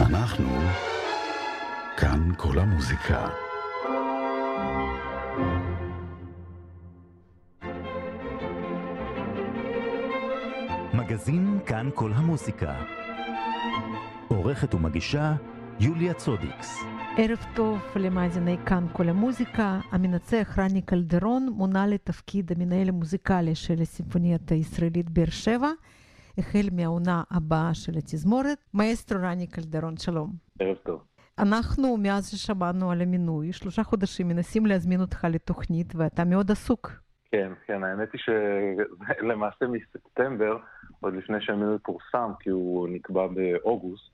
אנחנו כאן כל המוזיקה. מגזין כאן כל המוזיקה. עורכת ומגישה יוליה צודיקס. ערב טוב למאזיני כאן כל המוזיקה. המנצח רני קלדרון מונה לתפקיד המנהל המוזיקלי של הסימפוניית הישראלית באר שבע, החל מהעונה הבאה של התזמורת. מאסטרו רני קלדרון, שלום. ערב טוב. אנחנו, מאז ששמענו על המינוי, שלושה חודשים מנסים להזמין אותך לתוכנית, ואתה מאוד עסוק. כן, כן, האמת היא שלמעשה מספטמבר, עוד לפני שהמינוי פורסם, כי הוא נקבע באוגוסט,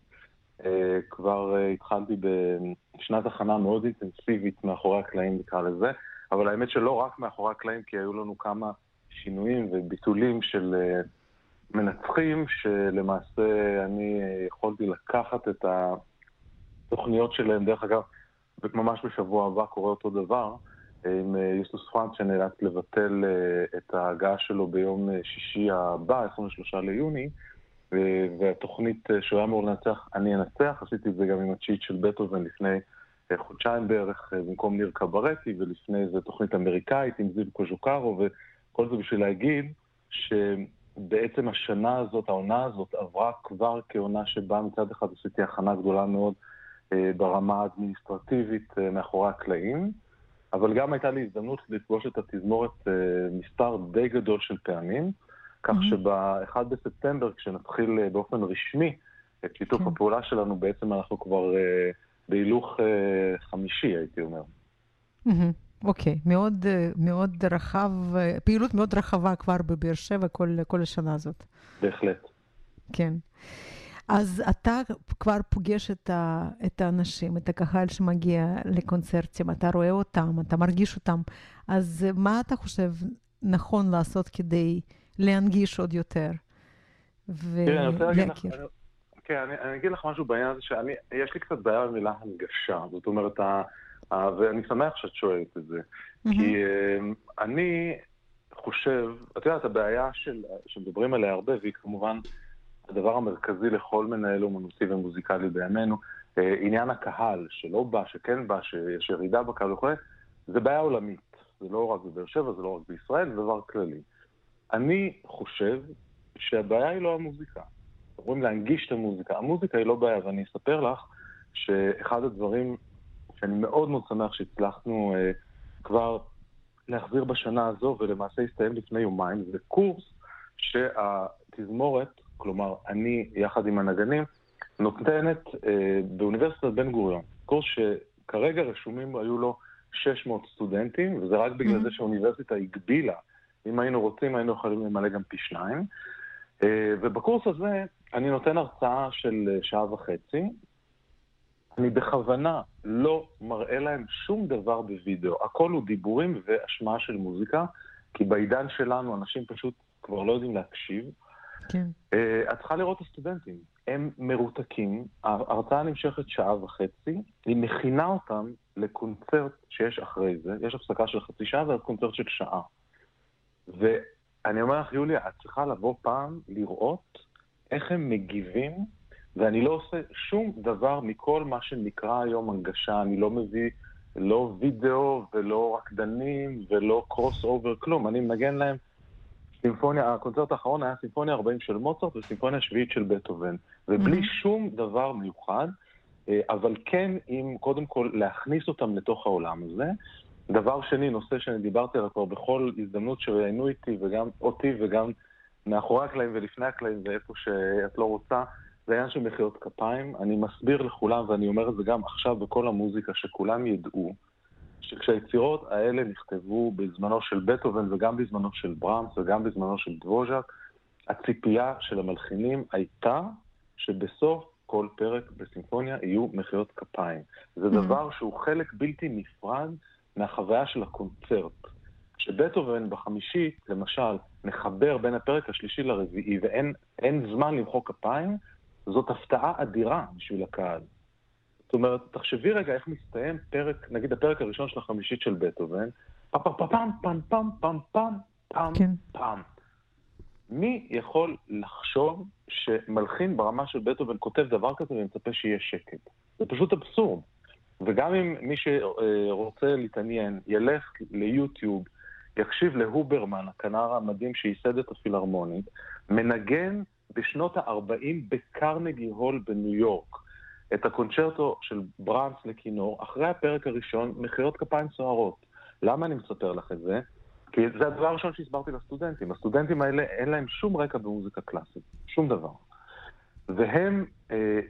אה, כבר אה, התחלתי בשנת הכנה מאוד אינטנסיבית מאחורי הקלעים, נקרא לזה, אבל האמת שלא רק מאחורי הקלעים, כי היו לנו כמה שינויים וביטולים של אה, מנצחים, שלמעשה אני יכולתי לקחת את התוכניות שלהם, דרך אגב, ממש בשבוע הבא קורה אותו דבר, עם יוסטוס פרנץ שנאלץ לבטל את ההגעה שלו ביום שישי הבא, 23 ליוני, והתוכנית שהוא היה אמור לנצח, אני אנצח, עשיתי את זה גם עם הצ'יט של בטהובן לפני חודשיים בערך, במקום ניר קברטי, ולפני זה תוכנית אמריקאית עם זיו קוז'וקרו, וכל זה בשביל להגיד שבעצם השנה הזאת, העונה הזאת, עברה כבר כעונה שבה מצד אחד עשיתי הכנה גדולה מאוד ברמה האדמיניסטרטיבית מאחורי הקלעים. אבל גם הייתה לי הזדמנות לפגוש את התזמורת מספר די גדול של פעמים. כך mm-hmm. שב-1 בספטמבר, כשנתחיל באופן רשמי את שיתוף כן. הפעולה שלנו, בעצם אנחנו כבר בהילוך חמישי, הייתי אומר. mm-hmm. Okay. מאוד, מאוד רחב, פעילות מאוד רחבה כבר בבאר שבע כל, כל השנה הזאת. בהחלט. כן. אז אתה כבר פוגש את, ה, את האנשים, את הקהל שמגיע לקונצרטים, אתה רואה אותם, אתה מרגיש אותם, אז מה אתה חושב נכון לעשות כדי להנגיש עוד יותר ולהכיר. כן, אני, אני אגיד לך משהו בעניין הזה, שאני, יש לי קצת בעיה במילה הנגשה, זאת אומרת, ואני שמח שאת שואלת את זה, mm-hmm. כי uh, אני חושב, את יודעת, הבעיה של, שמדברים עליה הרבה, והיא כמובן הדבר המרכזי לכל מנהל אומנותי ומוזיקלי בימינו, uh, עניין הקהל, שלא בא, שכן בא, שיש ירידה בקהל וכו', זה בעיה עולמית. זה לא רק בבאר שבע, זה לא רק בישראל, זה דבר כללי. אני חושב שהבעיה היא לא המוזיקה. אומרים להנגיש את המוזיקה. המוזיקה היא לא בעיה, ואני אספר לך שאחד הדברים שאני מאוד מאוד שמח שהצלחנו אה, כבר להחזיר בשנה הזו, ולמעשה הסתיים לפני יומיים, זה קורס שהתזמורת, כלומר אני יחד עם הנגנים, נותנת אה, באוניברסיטת בן גוריון. קורס שכרגע רשומים היו לו 600 סטודנטים, וזה רק בגלל mm-hmm. זה שהאוניברסיטה הגבילה אם היינו רוצים, היינו יכולים למלא גם פי שניים. אה, ובקורס הזה אני נותן הרצאה של אה, שעה וחצי. אני בכוונה לא מראה להם שום דבר בווידאו. הכל הוא דיבורים והשמעה של מוזיקה, כי בעידן שלנו אנשים פשוט כבר לא יודעים להקשיב. כן. אה, את צריכה לראות את הסטודנטים. הם מרותקים, ההרצאה נמשכת שעה וחצי, היא מכינה אותם לקונצרט שיש אחרי זה, יש הפסקה של חצי שעה ואז קונצרט של שעה. ואני אומר לך, יוליה, את צריכה לבוא פעם לראות איך הם מגיבים, ואני לא עושה שום דבר מכל מה שנקרא היום הנגשה, אני לא מביא לא וידאו ולא רקדנים ולא crossover, כלום. אני מנגן להם סימפוניה, הקונצרט האחרון היה סימפוניה 40 של מוצרט וסימפוניה שביעית של בטהובן. ובלי mm-hmm. שום דבר מיוחד, אה, אבל כן עם קודם כל להכניס אותם לתוך העולם הזה. דבר שני, נושא שאני דיברתי עליו כבר בכל הזדמנות שראיינו איתי, וגם אותי וגם מאחורי הקלעים ולפני הקלעים ואיפה שאת לא רוצה, זה העניין של מחיאות כפיים. אני מסביר לכולם, ואני אומר את זה גם עכשיו בכל המוזיקה, שכולם ידעו שכשהיצירות האלה נכתבו בזמנו של בטהובן וגם בזמנו של ברמס וגם בזמנו של דבוז'ק, הציפייה של המלחינים הייתה שבסוף כל פרק בסימפוניה יהיו מחיאות כפיים. זה mm-hmm. דבר שהוא חלק בלתי נפרד מהחוויה של הקונצרט. כשבטהובן בחמישית, למשל, מחבר בין הפרק השלישי לרביעי ואין זמן למחוא כפיים, זאת הפתעה אדירה בשביל הקהל. זאת אומרת, תחשבי רגע איך מסתיים פרק, נגיד הפרק הראשון של החמישית של בטהובן, פם פם פם פם פם פם כן. פם. מי יכול לחשוב שמלחין ברמה של בטהובן כותב דבר כזה ומצפה שיהיה שקט? זה פשוט אבסורד. וגם אם מי שרוצה להתעניין ילך ליוטיוב, יקשיב להוברמן, הכנר המדהים שייסד את הפילהרמונית, מנגן בשנות ה-40 בקרנגי הול בניו יורק את הקונצ'רטו של ברמס לכינור, אחרי הפרק הראשון, מחיאות כפיים סוערות. למה אני מספר לך את זה? כי זה הדבר הראשון שהסברתי לסטודנטים. הסטודנטים האלה אין להם שום רקע במוזיקה קלאסית, שום דבר. והם אה,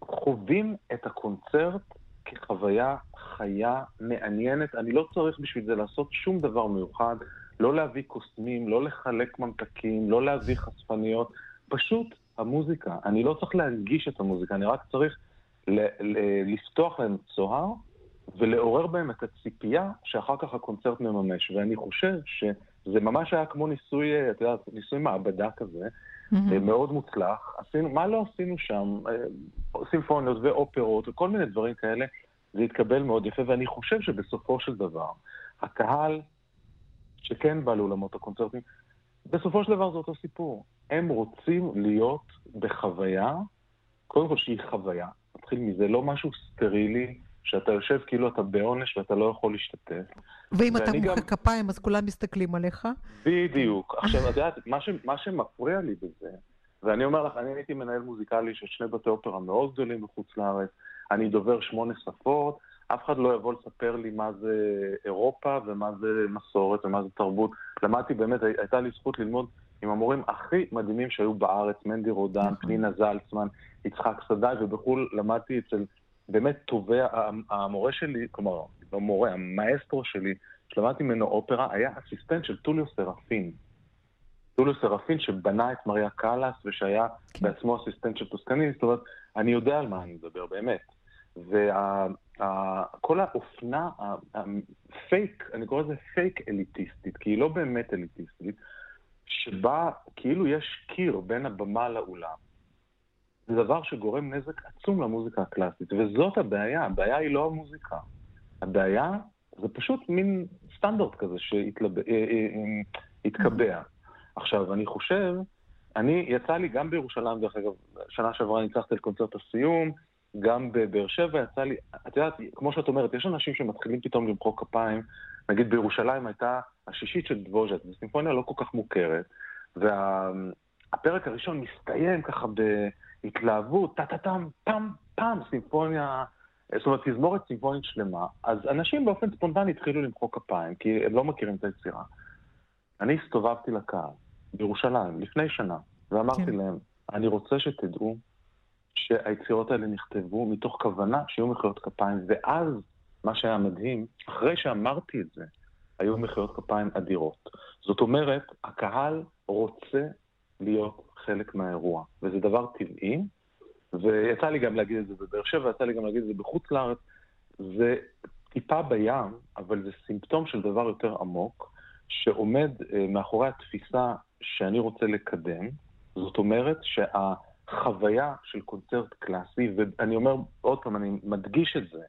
חווים את הקונצרט כחוויה חיה, מעניינת. אני לא צריך בשביל זה לעשות שום דבר מיוחד, לא להביא קוסמים, לא לחלק ממתקים, לא להביא חשפניות, פשוט המוזיקה. אני לא צריך להנגיש את המוזיקה, אני רק צריך ל- ל- לפתוח להם צוהר ולעורר בהם את הציפייה שאחר כך הקונצרט מממש. ואני חושב שזה ממש היה כמו ניסוי, את יודעת, ניסוי מעבדה כזה, mm-hmm. מאוד מוצלח. עשינו, מה לא עשינו שם? אה, סימפוניות ואופרות וכל מיני דברים כאלה. זה התקבל מאוד יפה, ואני חושב שבסופו של דבר, הקהל שכן בא לאולמות הקונצרטים, בסופו של דבר זה אותו סיפור. הם רוצים להיות בחוויה, קודם כל שהיא חוויה, נתחיל מזה, לא משהו סטרילי, שאתה יושב כאילו אתה בעונש ואתה לא יכול להשתתף. ואם אתה מוחא גם... כפיים, אז כולם מסתכלים עליך? בדיוק. עכשיו, את יודעת, מה, ש... מה שמפריע לי בזה, ואני אומר לך, אני הייתי מנהל מוזיקלי של שני בתי אופרה מאוד גדולים בחוץ לארץ, אני דובר שמונה שפות, אף אחד לא יבוא לספר לי מה זה אירופה ומה זה מסורת ומה זה תרבות. למדתי באמת, הייתה לי זכות ללמוד עם המורים הכי מדהימים שהיו בארץ, מנדי רודן, נכון. פנינה זלצמן, יצחק סדאי, ובחו"ל למדתי אצל באמת טובי, המורה שלי, כלומר, לא מורה, המאסטרו שלי, שלמדתי ממנו אופרה, היה אסיסטנט של טוליו סרפין. טוליו סרפין שבנה את מריה קאלאס ושהיה כן. בעצמו אסיסטנט של טוסקניני, זאת אומרת, אני יודע על מה אני מדבר, באמת. וכל האופנה, הפייק, אני קורא לזה פייק אליטיסטית, כי היא לא באמת אליטיסטית, שבה כאילו יש קיר בין הבמה לאולם. זה דבר שגורם נזק עצום למוזיקה הקלאסית, וזאת הבעיה, הבעיה היא לא המוזיקה. הבעיה זה פשוט מין סטנדרט כזה שהתקבע. אה, אה, אה, עכשיו, אני חושב, אני, יצא לי גם בירושלים, דרך אגב, שנה שעברה ניצחתי את קונצרט הסיום, גם בבאר שבע יצא לי, את יודעת, כמו שאת אומרת, יש אנשים שמתחילים פתאום למחוא כפיים, נגיד בירושלים הייתה השישית של דבוז'ת, זו סימפוניה לא כל כך מוכרת, והפרק וה, הראשון מסתיים ככה בהתלהבות, טה-טה-טם, פם, פם, סימפוניה, זאת אומרת, תזמורת סימפונית שלמה, אז אנשים באופן ספונטני התחילו למחוא כפיים, כי הם לא מכירים את היצירה. אני הסתובבתי לקהל בירושלים לפני שנה, ואמרתי כן. להם, אני רוצה שתדעו שהיצירות האלה נכתבו מתוך כוונה שיהיו מחיאות כפיים, ואז, מה שהיה מדהים, אחרי שאמרתי את זה, היו מחיאות כפיים אדירות. זאת אומרת, הקהל רוצה להיות חלק מהאירוע, וזה דבר טבעי, ויצא לי גם להגיד את זה בבאר שבע, יצא לי גם להגיד את זה בחוץ לארץ. זה טיפה בים, אבל זה סימפטום של דבר יותר עמוק, שעומד אה, מאחורי התפיסה שאני רוצה לקדם. זאת אומרת שה... חוויה של קונצרט קלאסי, ואני אומר עוד פעם, אני מדגיש את זה,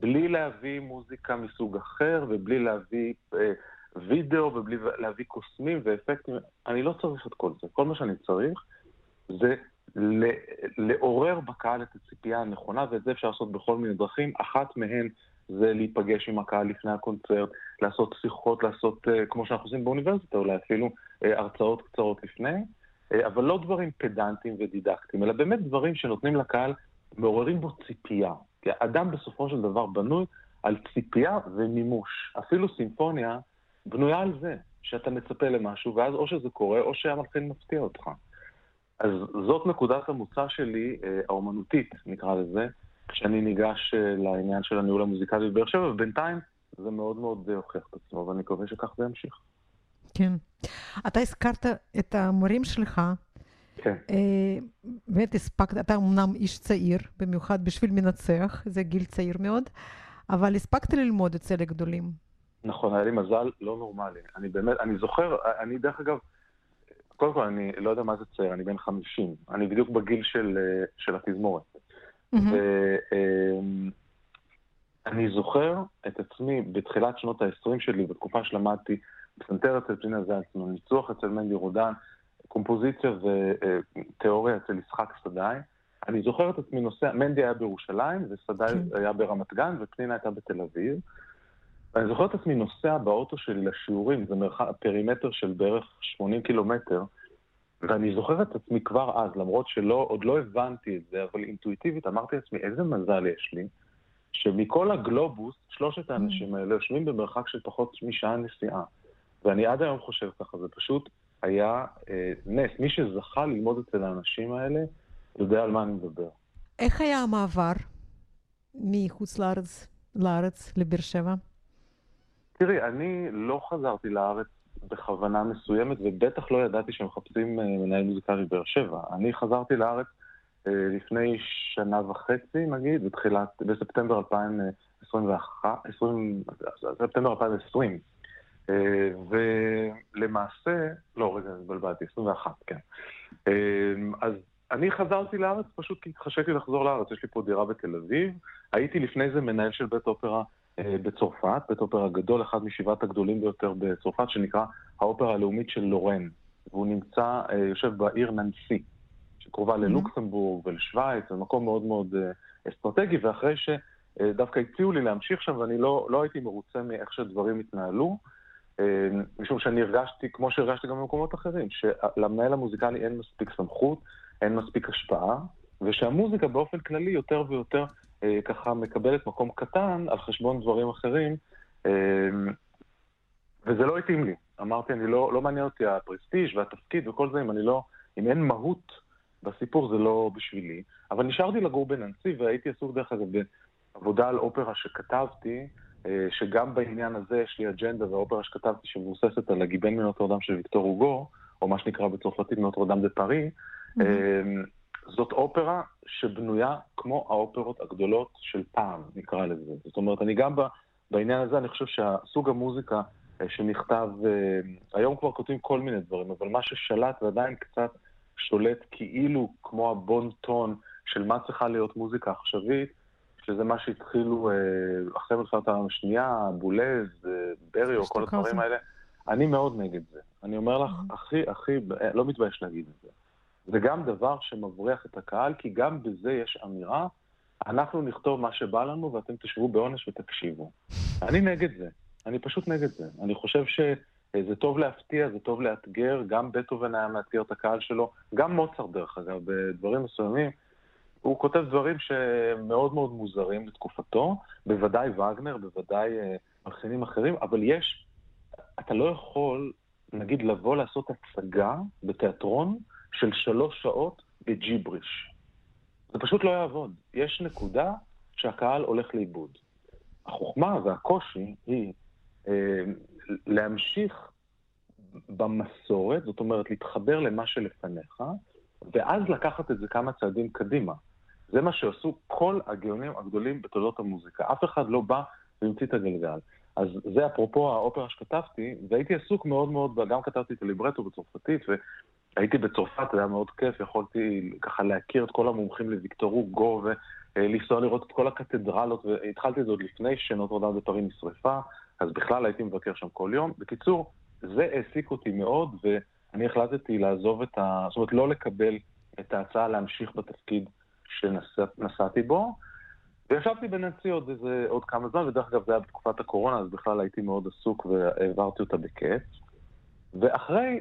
בלי להביא מוזיקה מסוג אחר ובלי להביא אה, וידאו ובלי להביא קוסמים ואפקטים, אני לא צריך את כל זה. כל מה שאני צריך זה לעורר בקהל את הציפייה הנכונה, ואת זה אפשר לעשות בכל מיני דרכים. אחת מהן זה להיפגש עם הקהל לפני הקונצרט, לעשות שיחות, לעשות, אה, כמו שאנחנו עושים באוניברסיטה, אולי אפילו אה, הרצאות קצרות לפני. אה, אבל לא דברים פדנטיים ודידקטיים, אלא באמת דברים שנותנים לקהל, מעוררים בו ציפייה. כי האדם בסופו של דבר בנוי על ציפייה ומימוש. אפילו סימפוניה בנויה על זה, שאתה מצפה למשהו, ואז או שזה קורה, או שהמלחין מפתיע אותך. אז זאת נקודת המוצא שלי, אה, האומנותית, נקרא לזה, כשאני ניגש אה, לעניין של הניהול המוזיקלי בבאר שבע, ובינתיים זה מאוד מאוד הוכיח את עצמו, ואני מקווה שכך זה ימשיך. כן. אתה הזכרת את המורים שלך. כן. באמת הספקת, אתה אמנם איש צעיר, במיוחד בשביל מנצח, זה גיל צעיר מאוד, אבל הספקת ללמוד אצל הגדולים. נכון, היה לי מזל לא נורמלי. אני באמת, אני זוכר, אני דרך אגב, קודם כל, אני לא יודע מה זה צעיר, אני בן 50. אני בדיוק בגיל של, של התזמורת. Mm-hmm. ואני זוכר את עצמי בתחילת שנות ה-20 שלי, בתקופה שלמדתי פסנתר אצל פנינה זלצמן, ניצוח אצל מנדי רודן, קומפוזיציה ותיאוריה אצל יצחק סדאי. אני זוכר את עצמי נוסע, מנדי היה בירושלים, וסדאי כן. היה ברמת גן, ופנינה הייתה בתל אביב. ואני זוכר את עצמי נוסע באוטו שלי לשיעורים, זה מרחק, פרימטר של בערך 80 קילומטר, ואני זוכר את עצמי כבר אז, למרות שעוד לא הבנתי את זה, אבל אינטואיטיבית אמרתי לעצמי, איזה מזל יש לי, שמכל הגלובוס, שלושת האנשים האלה יושבים במרחק של פחות משעה נסיעה. ואני עד היום חושב ככה, זה פשוט היה אה, נס. מי שזכה ללמוד אצל האנשים האלה, יודע על מה אני מדבר. איך היה המעבר מחוץ לארץ, לארץ לבאר שבע? תראי, אני לא חזרתי לארץ בכוונה מסוימת, ובטח לא ידעתי שמחפשים אה, מנהל מוזיקלי בבאר שבע. אני חזרתי לארץ אה, לפני שנה וחצי, נגיד, בתחילת, בספטמבר 2021, 20, ספטמבר 2020. אה, ולמעשה, לא, רגע, התבלבלתי, 21, כן. אז אני חזרתי לארץ פשוט כי חשבתי לחזור לארץ, יש לי פה דירה בתל אביב. הייתי לפני זה מנהל של בית אופרה אה, בצרפת, בית אופרה גדול, אחד משבעת הגדולים ביותר בצרפת, שנקרא האופרה הלאומית של לורן. והוא נמצא, אה, יושב בעיר ננסי, שקרובה mm-hmm. ללוקסמבורג ולשוויץ, זה מקום מאוד מאוד אה, אסטרטגי, ואחרי שדווקא הציעו לי להמשיך שם, ואני לא, לא הייתי מרוצה מאיך שדברים התנהלו, משום שאני הרגשתי, כמו שהרגשתי גם במקומות אחרים, שלמנהל המוזיקלי אין מספיק סמכות, אין מספיק השפעה, ושהמוזיקה באופן כללי יותר ויותר אה, ככה מקבלת מקום קטן על חשבון דברים אחרים, אה, וזה לא התאים לי. אמרתי, אני לא, לא מעניין אותי הפרסטיג' והתפקיד וכל זה, אם אני לא, אם אין מהות בסיפור זה לא בשבילי. אבל נשארתי לגור בננסי והייתי עסוק דרך אגב בעבודה על אופרה שכתבתי, אה, שגם בעניין הזה יש לי אג'נדה והאופרה שכתבתי שמבוססת על הגיבן מנוטרדם של ויקטור הוגו, או מה שנקרא בצרפתית מנוטרדם דה פארי, mm-hmm. זאת אופרה שבנויה כמו האופרות הגדולות של פעם, נקרא לזה. זאת אומרת, אני גם בעניין הזה, אני חושב שהסוג המוזיקה אה, שנכתב, אה, היום כבר כותבים כל מיני דברים, אבל מה ששלט ועדיין קצת שולט כאילו כמו הבון טון של מה צריכה להיות מוזיקה עכשווית, שזה מה שהתחילו אה, אחרי מלחמת העולם השנייה, בולז, בריו, כל הדברים האלה. אני מאוד נגד זה. אני אומר לך, הכי, הכי, לא מתבייש להגיד את זה. זה גם דבר שמבריח את הקהל, כי גם בזה יש אמירה, אנחנו נכתוב מה שבא לנו ואתם תשבו בעונש ותקשיבו. אני נגד זה, אני פשוט נגד זה. אני חושב שזה טוב להפתיע, זה טוב לאתגר, גם בטהובן היה מאתגר את הקהל שלו, גם מוצר דרך אגב, בדברים מסוימים. הוא כותב דברים שמאוד מאוד מוזרים לתקופתו, בוודאי וגנר, בוודאי אה, מלחינים אחרים, אבל יש, אתה לא יכול, נגיד, לבוא לעשות הצגה בתיאטרון, של שלוש שעות בג'יבריש. זה פשוט לא יעבוד. יש נקודה שהקהל הולך לאיבוד. החוכמה והקושי היא אה, להמשיך במסורת, זאת אומרת להתחבר למה שלפניך, ואז לקחת את זה כמה צעדים קדימה. זה מה שעשו כל הגאונים הגדולים בתולדות המוזיקה. אף אחד לא בא והמציא את הגלגל. אז זה אפרופו האופרה שכתבתי, והייתי עסוק מאוד מאוד, גם כתבתי את הליברטו בצרפתית, הייתי בצרפת, זה היה מאוד כיף, יכולתי ככה להכיר את כל המומחים לוויקטור הוגו ולנסוע לראות את כל הקתדרלות, והתחלתי את זה עוד לפני שנוטרדם בפרי נשרפה, אז בכלל הייתי מבקר שם כל יום. בקיצור, זה העסיק אותי מאוד, ואני החלטתי לעזוב את ה... זאת אומרת, לא לקבל את ההצעה להמשיך בתפקיד שנשאתי בו. וישבתי בנצי עוד איזה, עוד כמה זמן, ודרך אגב זה היה בתקופת הקורונה, אז בכלל הייתי מאוד עסוק והעברתי אותה בכיף. ואחרי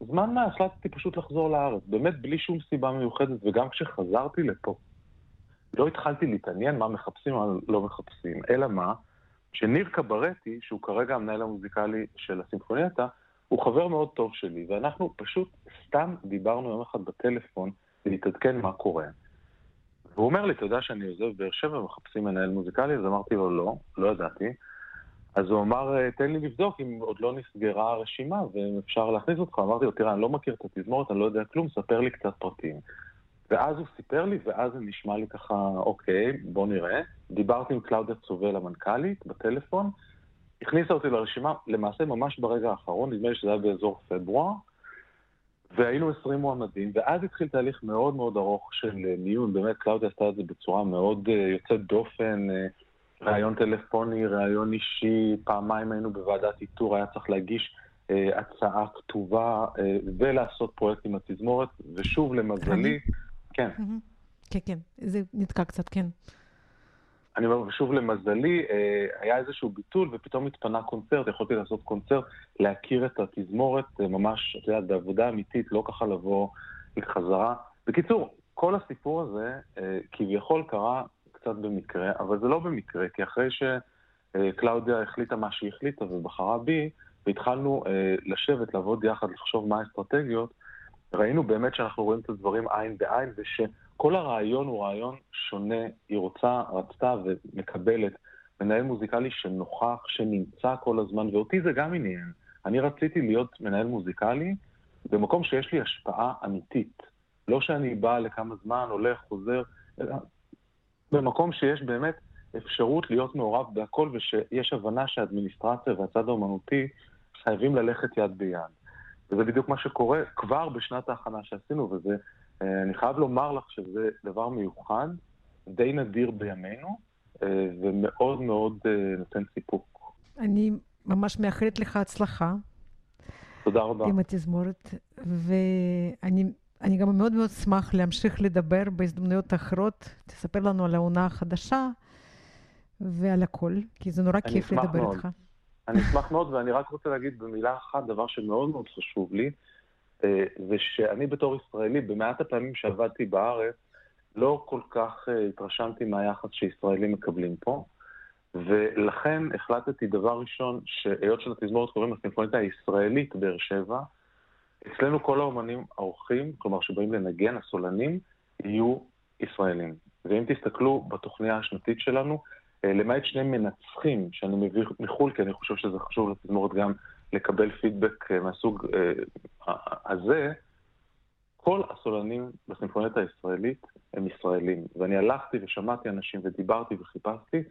זמן מה החלטתי פשוט לחזור לארץ, באמת בלי שום סיבה מיוחדת, וגם כשחזרתי לפה, לא התחלתי להתעניין מה מחפשים או לא מחפשים, אלא מה? שניר קברטי, שהוא כרגע המנהל המוזיקלי של הסימפונייטה, הוא חבר מאוד טוב שלי, ואנחנו פשוט סתם דיברנו יום אחד בטלפון להתעדכן מה קורה. והוא אומר לי, אתה יודע שאני עוזב באר שבע ומחפשים מנהל מוזיקלי? אז אמרתי לו, לא, לא ידעתי. אז הוא אמר, אה, תן לי לבדוק אם עוד לא נסגרה הרשימה ואם אפשר להכניס אותך. אמרתי לו, תראה, אני לא מכיר את התזמורת, אני לא יודע כלום, ספר לי קצת פרטים. ואז הוא סיפר לי, ואז זה נשמע לי ככה, אוקיי, בוא נראה. דיברתי עם קלאודיה צובל המנכ"לית בטלפון, הכניסה אותי לרשימה, למעשה ממש ברגע האחרון, נדמה לי שזה היה באזור פברואר, והיינו 20 מועמדים, ואז התחיל תהליך מאוד מאוד ארוך של אה, מיון, באמת קלאודיה עשתה את זה בצורה מאוד uh, יוצאת דופן, uh, ראיון טלפוני, ראיון אישי, פעמיים היינו בוועדת איתור, היה צריך להגיש הצעה כתובה ולעשות פרויקט עם התזמורת, ושוב, למזלי, כן. כן, כן, זה נתקע קצת, כן. אני אומר, ושוב למזלי, היה איזשהו ביטול ופתאום התפנה קונצרט, יכולתי לעשות קונצרט, להכיר את התזמורת, ממש, את יודעת, בעבודה אמיתית, לא ככה לבוא לחזרה. בקיצור, כל הסיפור הזה כביכול קרה קצת במקרה, אבל זה לא במקרה, כי אחרי שקלאודיה החליטה מה שהיא החליטה ובחרה בי, והתחלנו לשבת, לעבוד יחד, לחשוב מה האסטרטגיות, ראינו באמת שאנחנו רואים את הדברים עין בעין, ושכל הרעיון הוא רעיון שונה. היא רוצה, רצתה ומקבלת מנהל מוזיקלי שנוכח, שנמצא כל הזמן, ואותי זה גם עניין. אני רציתי להיות מנהל מוזיקלי במקום שיש לי השפעה אמיתית. לא שאני בא לכמה זמן, הולך, חוזר, אלא במקום שיש באמת אפשרות להיות מעורב בהכל, ושיש הבנה שהאדמיניסטרציה והצד האומנותי חייבים ללכת יד ביד. וזה בדיוק מה שקורה כבר בשנת ההכנה שעשינו, וזה, אני חייב לומר לך שזה דבר מיוחד, די נדיר בימינו, ומאוד מאוד נותן סיפוק. אני ממש מאחלת לך הצלחה. תודה רבה. עם התזמורת, ואני גם מאוד מאוד אשמח להמשיך לדבר בהזדמנויות אחרות. תספר לנו על העונה החדשה ועל הכל, כי זה נורא כיף לדבר מאוד. איתך. אני אשמח מאוד, ואני רק רוצה להגיד במילה אחת דבר שמאוד מאוד חשוב לי, זה שאני בתור ישראלי, במעט הפעמים שעבדתי בארץ, לא כל כך התרשמתי מהיחס שישראלים מקבלים פה, ולכן החלטתי דבר ראשון, שהיות שלתזמורת קוראים לסימפונית הישראלית באר שבע, אצלנו כל האומנים האורחים, כלומר שבאים לנגן, הסולנים, יהיו ישראלים. ואם תסתכלו בתוכניה השנתית שלנו, למעט שני מנצחים שאני מביא מחו"ל, כי אני חושב שזה חשוב לתזמורת גם לקבל פידבק מהסוג הזה, כל הסולנים בסימפונית הישראלית הם ישראלים. ואני הלכתי ושמעתי אנשים ודיברתי וחיפשתי,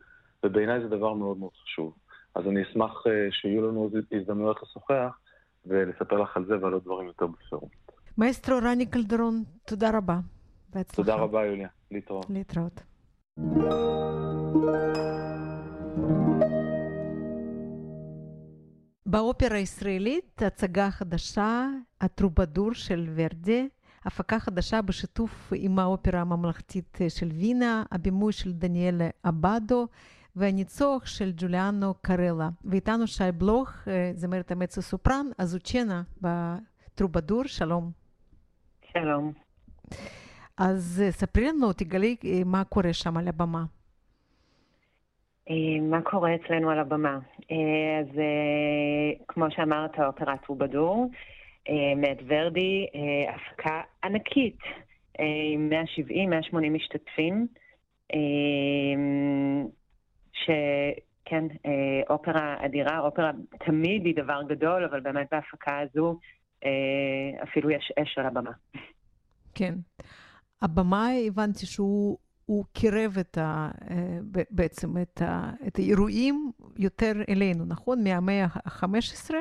ובעיניי זה דבר מאוד מאוד חשוב. אז אני אשמח שיהיו לנו הזדמנויות לשוחח ולספר לך על זה ועל עוד דברים יותר בפירוט. מאסטרו רני קלדרון, תודה רבה. בהצלחה. תודה רבה, יוליה. להתראות. להתראות. באופרה הישראלית, הצגה חדשה, הטרובדור של ורדי, הפקה חדשה בשיתוף עם האופרה הממלכתית של וינה, הבימוי של דניאל אבדו והניצוח של ג'וליאנו קרלה. ואיתנו שי בלוך, זמרת המצו סופרן, אזוצ'נה בטרובדור, שלום. שלום. אז ספרי לנו, תגלי מה קורה שם על הבמה. מה קורה אצלנו על הבמה? אז כמו שאמרת, אופרה טרובדור, מאת ורדי, הפקה ענקית, עם 170-180 משתתפים, שכן, אופרה אדירה, אופרה תמיד היא דבר גדול, אבל באמת בהפקה הזו אפילו יש אש על הבמה. כן. הבמה, הבנתי שהוא קירב את ה, בעצם את, ה, את האירועים יותר אלינו, נכון? מהמאה ה-15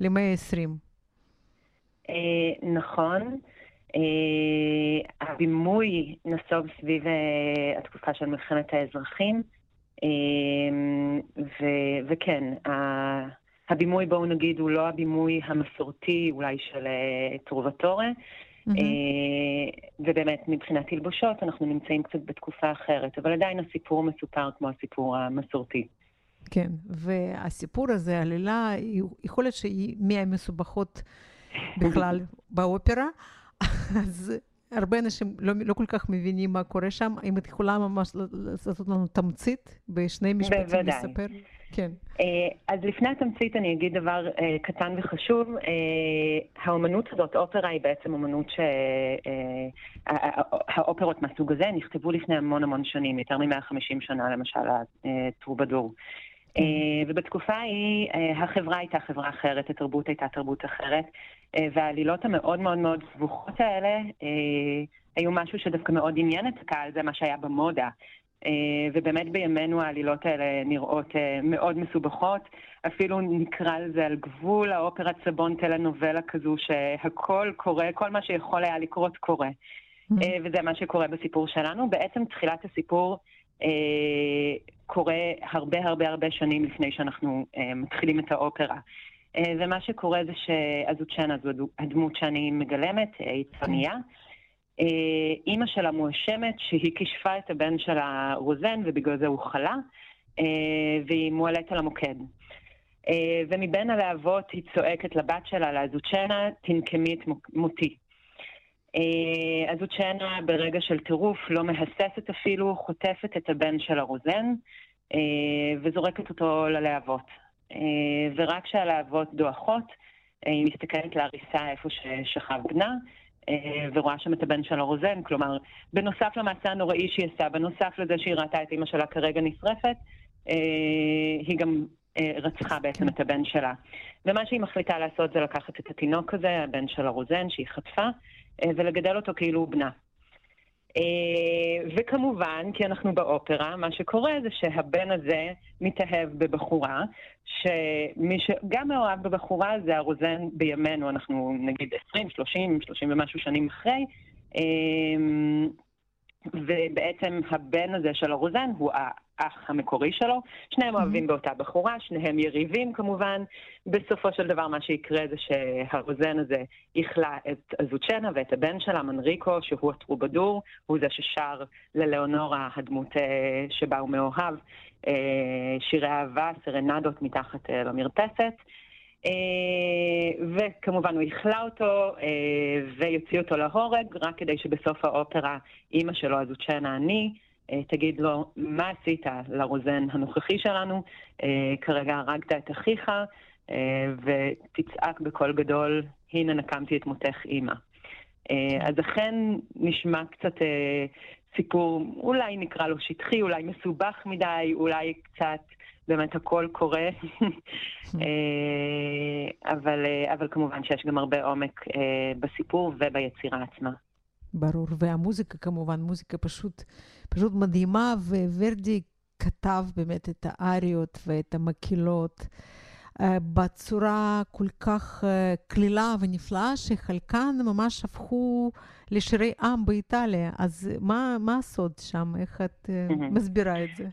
למאה ה-20. נכון. הבימוי נסוב סביב התקופה של מלחמת האזרחים, וכן, הבימוי, בואו נגיד, הוא לא הבימוי המסורתי אולי של טרובטורה, ובאמת, מבחינת תלבושות, אנחנו נמצאים קצת בתקופה אחרת, אבל עדיין הסיפור מסופר כמו הסיפור המסורתי. כן, והסיפור הזה, עלילה, יכול להיות שהיא מהמסובכות בכלל באופרה, אז הרבה אנשים לא, לא כל כך מבינים מה קורה שם. אם את יכולה ממש לעשות לנו תמצית בשני משפטים בוודאי. לספר? כן. אז לפני התמצית אני אגיד דבר קטן וחשוב. האומנות הזאת, אופרה היא בעצם אומנות ש... האופרות מהסוג הזה נכתבו לפני המון המון שנים, יותר מ-150 שנה למשל, הטרובדור. ובתקופה ההיא החברה הייתה חברה אחרת, התרבות הייתה תרבות אחרת, והעלילות המאוד מאוד מאוד סבוכות האלה היו משהו שדווקא מאוד עניין את הקהל, זה מה שהיה במודה. ובאמת בימינו העלילות האלה נראות מאוד מסובכות, אפילו נקרא לזה על גבול האופרת סבון טלנובלה כזו, שהכל קורה, כל מה שיכול היה לקרות קורה. וזה מה שקורה בסיפור שלנו. בעצם תחילת הסיפור קורה הרבה הרבה הרבה שנים לפני שאנחנו מתחילים את האופרה. ומה שקורה זה שאזוצ'נה זו הדמות שאני מגלמת, היא צפניה. אימא שלה מואשמת שהיא כישפה את הבן שלה רוזן ובגלל זה הוא חלה, והיא מועלית על המוקד. ומבין הלהבות היא צועקת לבת שלה, לאזוצ'נה, תנקמי את מותי. אז אוצ'נה ברגע של טירוף לא מהססת אפילו, חוטפת את הבן של הרוזן וזורקת אותו ללהבות. ורק כשהלהבות דועכות, היא מסתכלת להריסה איפה ששכב בנה, ורואה שם את הבן של הרוזן. כלומר, בנוסף למעשה הנוראי שהיא עשה, בנוסף לזה שהיא ראתה את אימא שלה כרגע נשרפת, היא גם רצחה בעצם את הבן שלה. ומה שהיא מחליטה לעשות זה לקחת את התינוק הזה, הבן של הרוזן, שהיא חטפה, ולגדל אותו כאילו הוא בנה. וכמובן, כי אנחנו באופרה, מה שקורה זה שהבן הזה מתאהב בבחורה, שמי שגם מאוהב בבחורה זה הרוזן בימינו, אנחנו נגיד 20, 30, 30 ומשהו שנים אחרי, ובעצם הבן הזה של הרוזן הוא האח המקורי שלו. שניהם אוהבים באותה בחורה, שניהם יריבים כמובן. בסופו של דבר מה שיקרה זה שהרוזן הזה יכלה את אזוצ'נה ואת הבן שלה, מנריקו, שהוא הטרובדור, הוא זה ששר ללאונורה, הדמות שבה הוא מאוהב, שירי אהבה, סרנדות מתחת למרפסת. וכמובן הוא יכלה אותו ויוציא אותו להורג, רק כדי שבסוף האופרה אימא שלו, אזוצ'נה אני, תגיד לו, מה עשית לרוזן הנוכחי שלנו? כרגע הרגת את אחיך, ותצעק בקול גדול, הנה נקמתי את מותך אימא. אז אכן נשמע קצת סיפור, אולי נקרא לו שטחי, אולי מסובך מדי, אולי קצת באמת הכל קורה, אבל, אבל כמובן שיש גם הרבה עומק בסיפור וביצירה עצמה. ברור, והמוזיקה כמובן, מוזיקה פשוט, פשוט מדהימה, וורדי כתב באמת את האריות ואת המקהלות בצורה כל כך קלילה ונפלאה, שחלקן ממש הפכו לשירי עם באיטליה. אז מה, מה הסוד שם? איך את מסבירה את זה?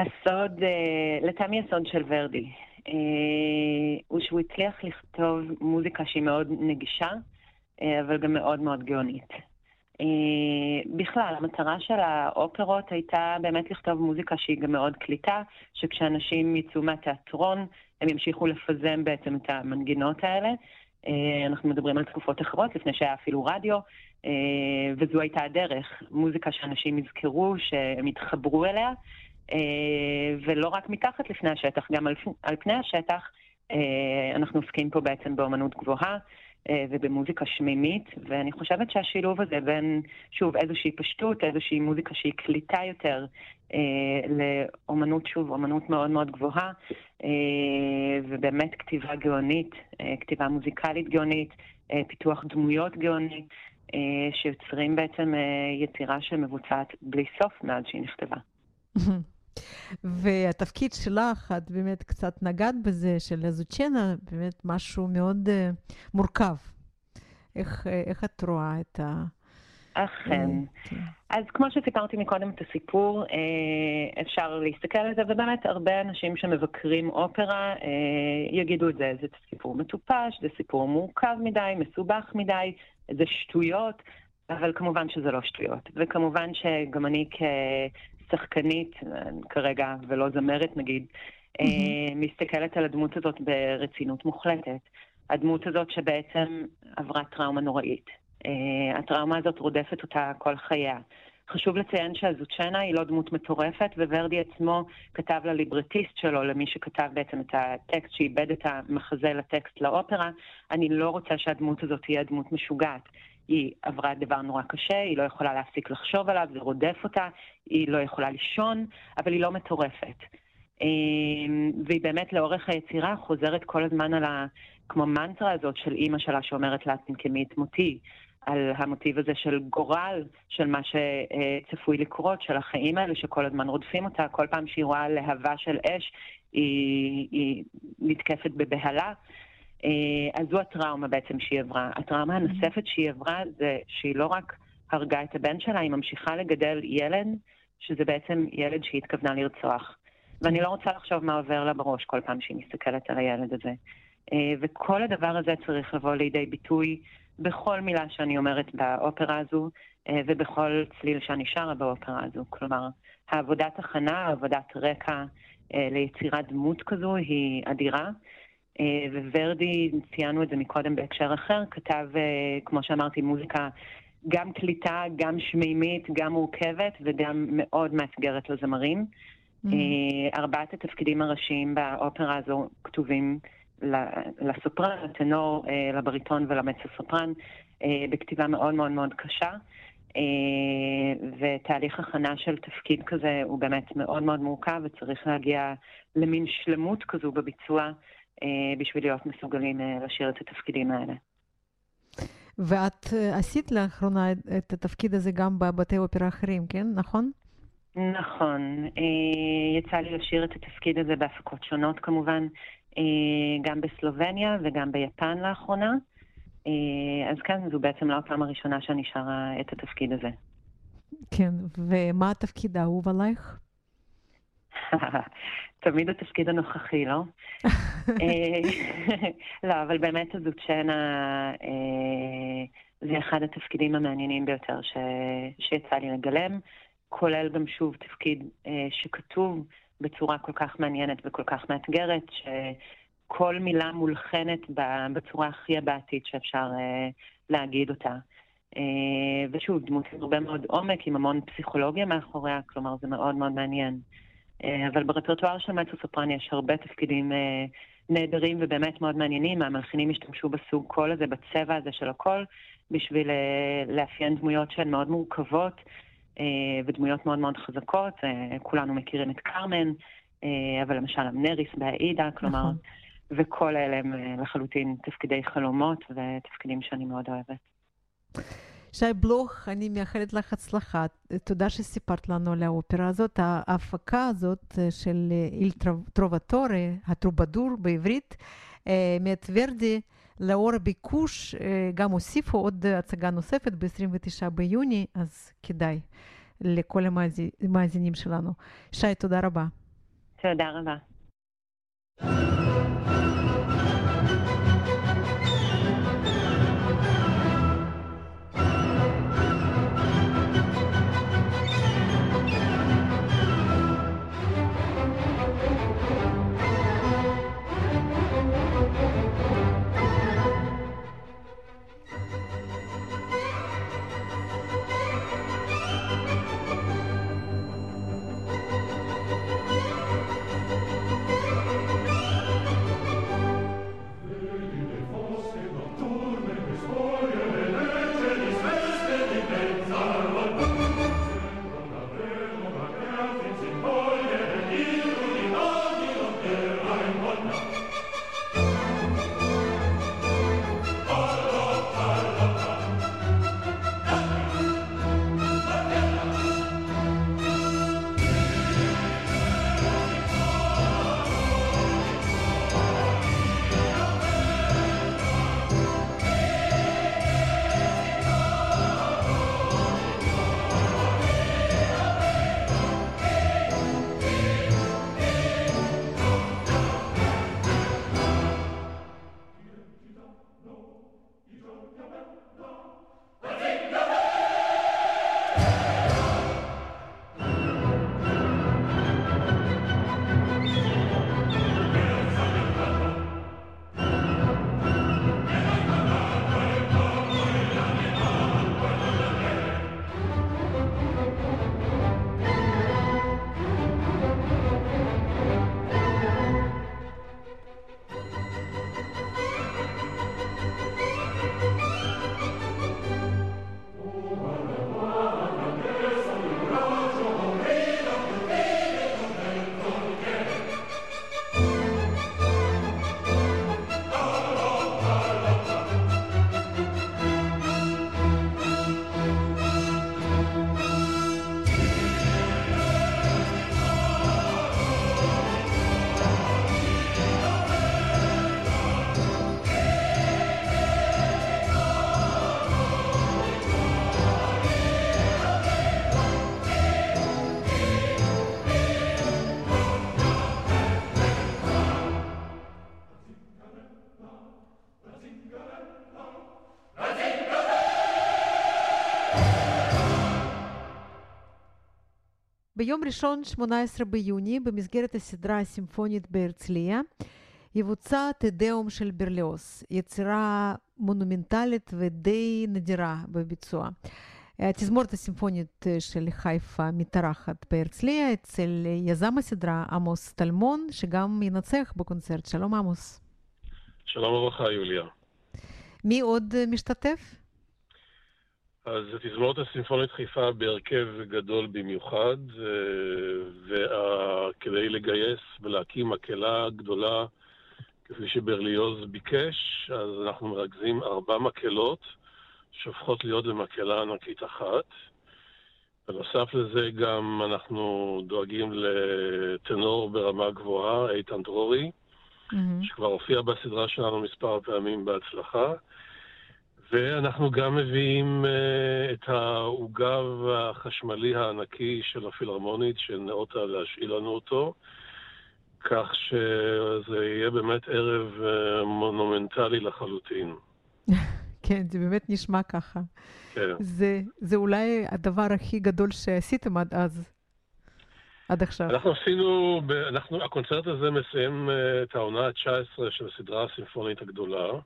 הסוד, לטעמי הסוד של ורדי, הוא שהוא הצליח לכתוב מוזיקה שהיא מאוד נגישה, אבל גם מאוד מאוד גאונית. בכלל, המטרה של האופרות הייתה באמת לכתוב מוזיקה שהיא גם מאוד קליטה, שכשאנשים יצאו מהתיאטרון, הם ימשיכו לפזם בעצם את המנגינות האלה. אנחנו מדברים על תקופות אחרות, לפני שהיה אפילו רדיו, וזו הייתה הדרך, מוזיקה שאנשים יזכרו, שהם יתחברו אליה, ולא רק מתחת לפני השטח, גם על, על פני השטח. אנחנו עוסקים פה בעצם באמנות גבוהה. ובמוזיקה שמימית, ואני חושבת שהשילוב הזה בין, שוב, איזושהי פשטות, איזושהי מוזיקה שהיא קליטה יותר, אה, לאומנות, שוב, אומנות מאוד מאוד גבוהה, אה, ובאמת כתיבה גאונית, אה, כתיבה מוזיקלית גאונית, אה, פיתוח דמויות גאוני, אה, שיוצרים בעצם אה, יצירה שמבוצעת בלי סוף מאז שהיא נכתבה. והתפקיד שלך, את באמת קצת נגעת בזה, של הזוצ'נה, באמת משהו מאוד uh, מורכב. איך, איך את רואה את ה... אכן. אז כמו שסיפרתי מקודם את הסיפור, אפשר להסתכל על זה, ובאמת הרבה אנשים שמבקרים אופרה יגידו את זה, זה סיפור מטופש, זה סיפור מורכב מדי, מסובך מדי, זה שטויות, אבל כמובן שזה לא שטויות. וכמובן שגם אני שחקנית כרגע, ולא זמרת נגיד, mm-hmm. מסתכלת על הדמות הזאת ברצינות מוחלטת. הדמות הזאת שבעצם עברה טראומה נוראית. הטראומה הזאת רודפת אותה כל חייה. חשוב לציין שהזוצ'נה היא לא דמות מטורפת, וורדי עצמו כתב לליברטיסט שלו, למי שכתב בעצם את הטקסט, שאיבד את המחזה לטקסט לאופרה, אני לא רוצה שהדמות הזאת תהיה דמות משוגעת. היא עברה דבר נורא קשה, היא לא יכולה להפסיק לחשוב עליו, זה רודף אותה, היא לא יכולה לישון, אבל היא לא מטורפת. אמ, והיא באמת לאורך היצירה חוזרת כל הזמן על ה... כמו מנטרה הזאת של אימא שלה שאומרת לה, תנקמי את מותי, על המוטיב הזה של גורל, של מה שצפוי לקרות, של החיים האלה שכל הזמן רודפים אותה, כל פעם שהיא רואה להבה של אש, היא, היא נתקפת בבהלה. אז זו הטראומה בעצם שהיא עברה. הטראומה הנוספת שהיא עברה זה שהיא לא רק הרגה את הבן שלה, היא ממשיכה לגדל ילד, שזה בעצם ילד שהיא התכוונה לרצוח. ואני לא רוצה לחשוב מה עובר לה בראש כל פעם שהיא מסתכלת על הילד הזה. וכל הדבר הזה צריך לבוא לידי ביטוי בכל מילה שאני אומרת באופרה הזו, ובכל צליל שאני שרה באופרה הזו. כלומר, העבודת הכנה, עבודת רקע ליצירת דמות כזו היא אדירה. וורדי, ציינו את זה מקודם בהקשר אחר, כתב, כמו שאמרתי, מוזיקה גם קליטה, גם שמימית, גם מורכבת וגם מאוד מאתגרת לזמרים. Mm-hmm. ארבעת התפקידים הראשיים באופרה הזו כתובים לסופרן, לטנור, אה, לבריטון ולמצו סופרן, אה, בכתיבה מאוד מאוד מאוד קשה. ותהליך הכנה של תפקיד כזה הוא באמת מאוד מאוד מורכב וצריך להגיע למין שלמות כזו בביצוע בשביל להיות מסוגלים לשיר את התפקידים האלה. ואת עשית לאחרונה את התפקיד הזה גם בבתי אופרה אחרים, כן? נכון? נכון. יצא לי לשיר את התפקיד הזה בהפקות שונות כמובן, גם בסלובניה וגם ביפן לאחרונה. אז כן, זו בעצם לא הפעם הראשונה שאני שרה את התפקיד הזה. כן, ומה התפקיד האהוב עלייך? תמיד התפקיד הנוכחי, לא? אה, לא, אבל באמת הזוצ'נה אה, זה אחד התפקידים המעניינים ביותר ש... שיצא לי לגלם, כולל גם שוב תפקיד אה, שכתוב בצורה כל כך מעניינת וכל כך מאתגרת, שכל מילה מולחנת בצורה הכי הבעתית שאפשר להגיד אותה. ושוב, דמות עם הרבה מאוד עומק, עם המון פסיכולוגיה מאחוריה, כלומר זה מאוד מאוד מעניין. אה, אבל ברפרטואר של מצו סופרני יש הרבה תפקידים אה, נהדרים ובאמת מאוד מעניינים. המלחינים השתמשו בסוג קול הזה, בצבע הזה של הקול, בשביל אה, לאפיין דמויות שהן מאוד מורכבות ודמויות מאוד מאוד חזקות. כולנו מכירים את קרמן, אבל למשל אמנריס כלומר, נכון. וכל אלה הם לחלוטין תפקידי חלומות ותפקידים שאני מאוד אוהבת. שי בלוך, אני מאחלת לך הצלחה. תודה שסיפרת לנו על האופרה הזאת. ההפקה הזאת של איל טרובטורי, הטרובדור בעברית, מאת ורדי, לאור הביקוש, גם הוסיפו עוד הצגה נוספת ב-29 ביוני, אז כדאי לכל המאזינים שלנו. שי, תודה רבה. תודה רבה. ביום ראשון, 18 ביוני, במסגרת הסדרה הסימפונית בהרצליה, יבוצע תדאום של ברליוס, יצירה מונומנטלית ודי נדירה בביצוע. התזמורת הסימפונית של חיפה מתארחת בהרצליה אצל יזם הסדרה עמוס טלמון, שגם ינצח בקונצרט. שלום עמוס. שלום וברכה, יוליה. מי עוד משתתף? אז התזמורת הסימפונית חיפה בהרכב גדול במיוחד, וכדי לגייס ולהקים מקהלה גדולה, כפי שברליוז ביקש, אז אנחנו מרכזים ארבע מקהלות שהופכות להיות למקהלה ענקית אחת. בנוסף לזה גם אנחנו דואגים לטנור ברמה גבוהה, איתן דרורי, mm-hmm. שכבר הופיע בסדרה שלנו מספר פעמים בהצלחה. ואנחנו גם מביאים uh, את העוגב החשמלי הענקי של הפילהרמונית, שנאותה להשאיל לנו אותו, כך שזה יהיה באמת ערב uh, מונומנטלי לחלוטין. כן, זה באמת נשמע ככה. כן. זה, זה אולי הדבר הכי גדול שעשיתם עד אז, עד עכשיו. אנחנו עשינו, אנחנו, הקונצרט הזה מסיים uh, את העונה ה-19 של הסדרה הסימפונית הגדולה.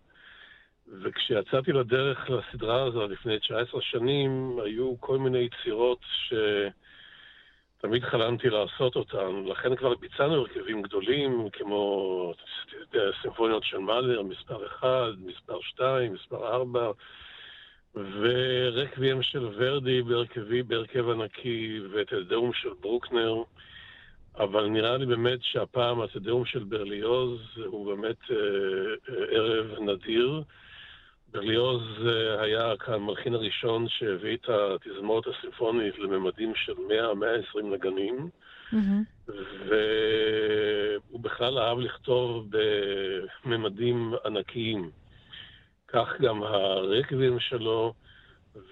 וכשיצאתי לדרך לסדרה הזו לפני 19 שנים, היו כל מיני יצירות שתמיד חלמתי לעשות אותן. לכן כבר ביצענו הרכבים גדולים, כמו סימפוניות של מאלר, מספר 1, מספר 2, מספר 4, ורקבים של ורדי בהרכבי, בהרכב ענקי, ואת הדאום של ברוקנר. אבל נראה לי באמת שהפעם התדאום של ברליוז הוא באמת אה, אה, ערב נדיר. ברליוז אה, היה המלחין הראשון שהביא את התזמורת הסימפונית לממדים של 100-120 נגנים, mm-hmm. והוא בכלל אהב לכתוב בממדים ענקיים. כך גם הרקבים שלו,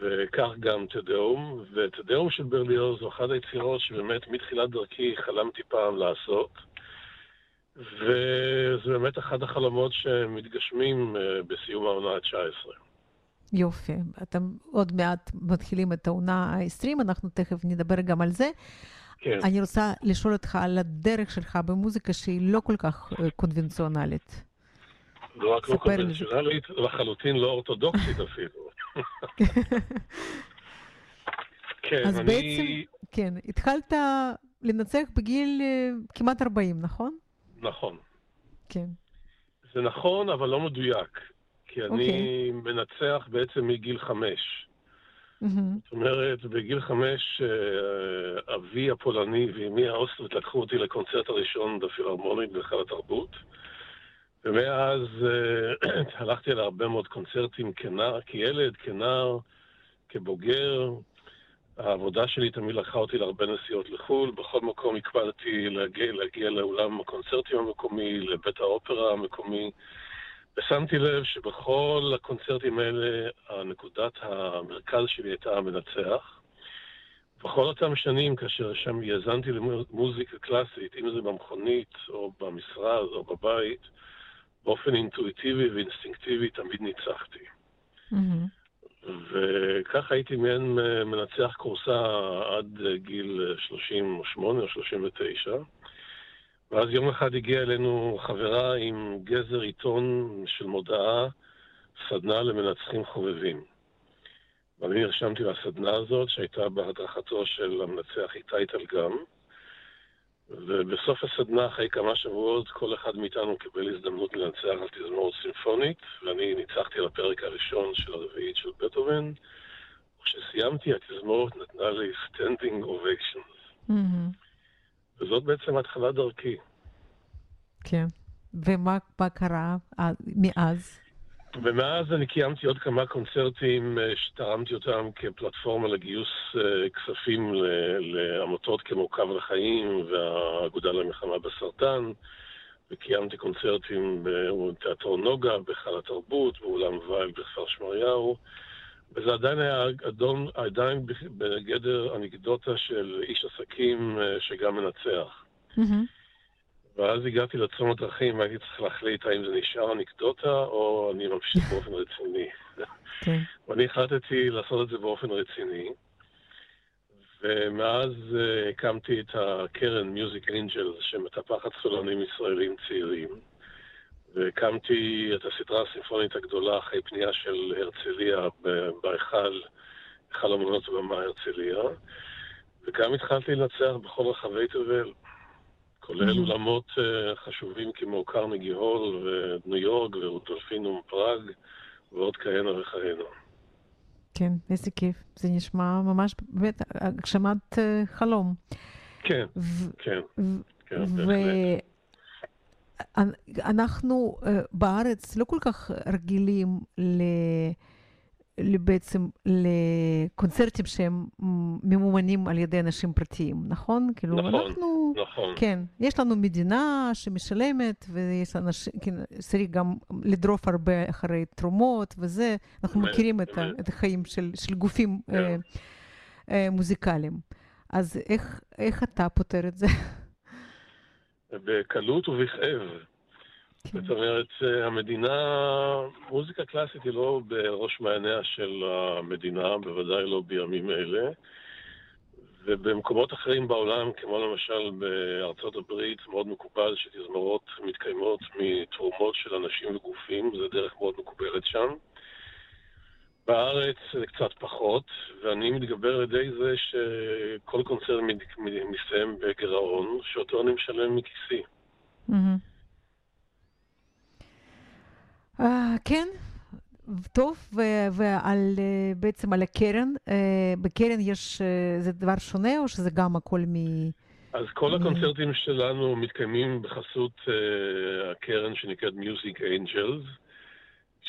וכך גם תדאום, ותדאום של ברליוז הוא אחת היצירות שבאמת מתחילת דרכי חלמתי פעם לעשות. וזה באמת אחד החלומות שמתגשמים אה, בסיום העונה ה-19. יופי. אתם עוד מעט מתחילים את העונה ה-20, אנחנו תכף נדבר גם על זה. כן. אני רוצה לשאול אותך על הדרך שלך במוזיקה שהיא לא כל כך אה, קונבנציונלית. לא רק לא קונבנציונלית, לחלוטין לא אורתודוקסית אפילו. כן, אז אני... בעצם, כן, התחלת לנצח בגיל אה, כמעט 40, נכון? נכון. כן. זה נכון, אבל לא מדויק. כי אני okay. אוקיי. מנצח בעצם מגיל חמש. Mm-hmm. זאת אומרת, בגיל חמש, אה, אבי הפולני ואמי האוסטרית לקחו אותי לקונצרט הראשון בפילהרמונית בהיכל התרבות. ומאז אה, הלכתי להרבה מאוד קונצרטים כנער, כילד, כנער, כבוגר, העבודה שלי תמיד לקחה אותי להרבה נסיעות לחו"ל, בכל מקום הקפדתי להגיע, להגיע לאולם הקונצרטים המקומי, לבית האופרה המקומי, ושמתי לב שבכל הקונצרטים האלה, נקודת המרכז שלי הייתה המנצח. בכל אותם שנים, כאשר שם יזנתי למוזיקה קלאסית, אם זה במכונית, או במשרד, או בבית, באופן אינטואיטיבי ואינסטינקטיבי תמיד ניצחתי. Mm-hmm. וככה הייתי מעין מנצח כורסה עד גיל 38 או 39. ואז יום אחד הגיעה אלינו חברה עם גזר עיתון של מודעה, סדנה למנצחים חובבים. ואני נרשמתי לסדנה הזאת, שהייתה בהדרכתו של המנצח איתי טלגם. ובסוף הסדנה, אחרי כמה שבועות, כל אחד מאיתנו קיבל הזדמנות לנצח על תזמורת סימפונית, ואני ניצחתי על הפרק הראשון של הרביעית של בטהובן. וכשסיימתי, התזמורת נתנה לי standing ovations. Mm-hmm. וזאת בעצם התחלת דרכי. כן. ומה קרה מאז? ומאז אני קיימתי עוד כמה קונצרטים אה, שתרמתי אותם כפלטפורמה לגיוס אה, כספים לעמותות כמו קו לחיים והאגודה למלחמה בסרטן, וקיימתי קונצרטים בתיאטרון נוגה, בהיכל התרבות, באולם וייל בכפר שמריהו, וזה עדיין היה אדון, עדיין בגדר אנקדוטה של איש עסקים אה, שגם מנצח. Mm-hmm. ואז הגעתי לצומת דרכים והייתי צריך להחליט האם זה נשאר אנקדוטה או אני ממשיך באופן רציני. כן. ואני החלטתי לעשות את זה באופן רציני. ומאז uh, הקמתי את הקרן מיוזיק אינג'ל, שמטפחת סולנים ישראלים צעירים. והקמתי את הסדרה הסימפונית הגדולה אחרי פנייה של הרצליה בהיכל, היכל אמנות ובמה הרצליה. וגם התחלתי לנצח בכל רחבי תבל, כולל. אולמות uh, חשובים כמו קרנגי הול וניו יורק ורודולפינום פראג ועוד כהנה וכהנה. כן, איזה כיף. זה נשמע ממש באמת הגשמת uh, חלום. כן, כן, כן, ואנחנו uh, בארץ לא כל כך רגילים ל... בעצם לקונצרטים שהם ממומנים על ידי אנשים פרטיים, נכון? כאילו, נכון, אנחנו, נכון. כן, יש לנו מדינה שמשלמת, ויש אנשים, כן, צריך גם לדרוף הרבה אחרי תרומות וזה, אנחנו באמת, מכירים באמת. את, ה, את החיים של, של גופים כן. אה, אה, מוזיקליים. אז איך, איך אתה פותר את זה? בקלות ובכאב. כן. זאת אומרת, המדינה, מוזיקה קלאסית היא לא בראש מעייניה של המדינה, בוודאי לא בימים אלה. ובמקומות אחרים בעולם, כמו למשל בארצות הברית, מאוד מקובל שתזמורות מתקיימות מתרומות של אנשים וגופים, זה דרך מאוד מקובלת שם. בארץ זה קצת פחות, ואני מתגבר על ידי זה שכל קונצרט מסתיים בגירעון, שאותו אני משלם מכיסי. Mm-hmm. Uh, כן, טוב, ועל, uh, בעצם על הקרן, uh, בקרן יש, זה דבר שונה או שזה גם הכל מ... אז כל הקונצרטים שלנו מתקיימים בחסות הקרן שנקראת Music Angels,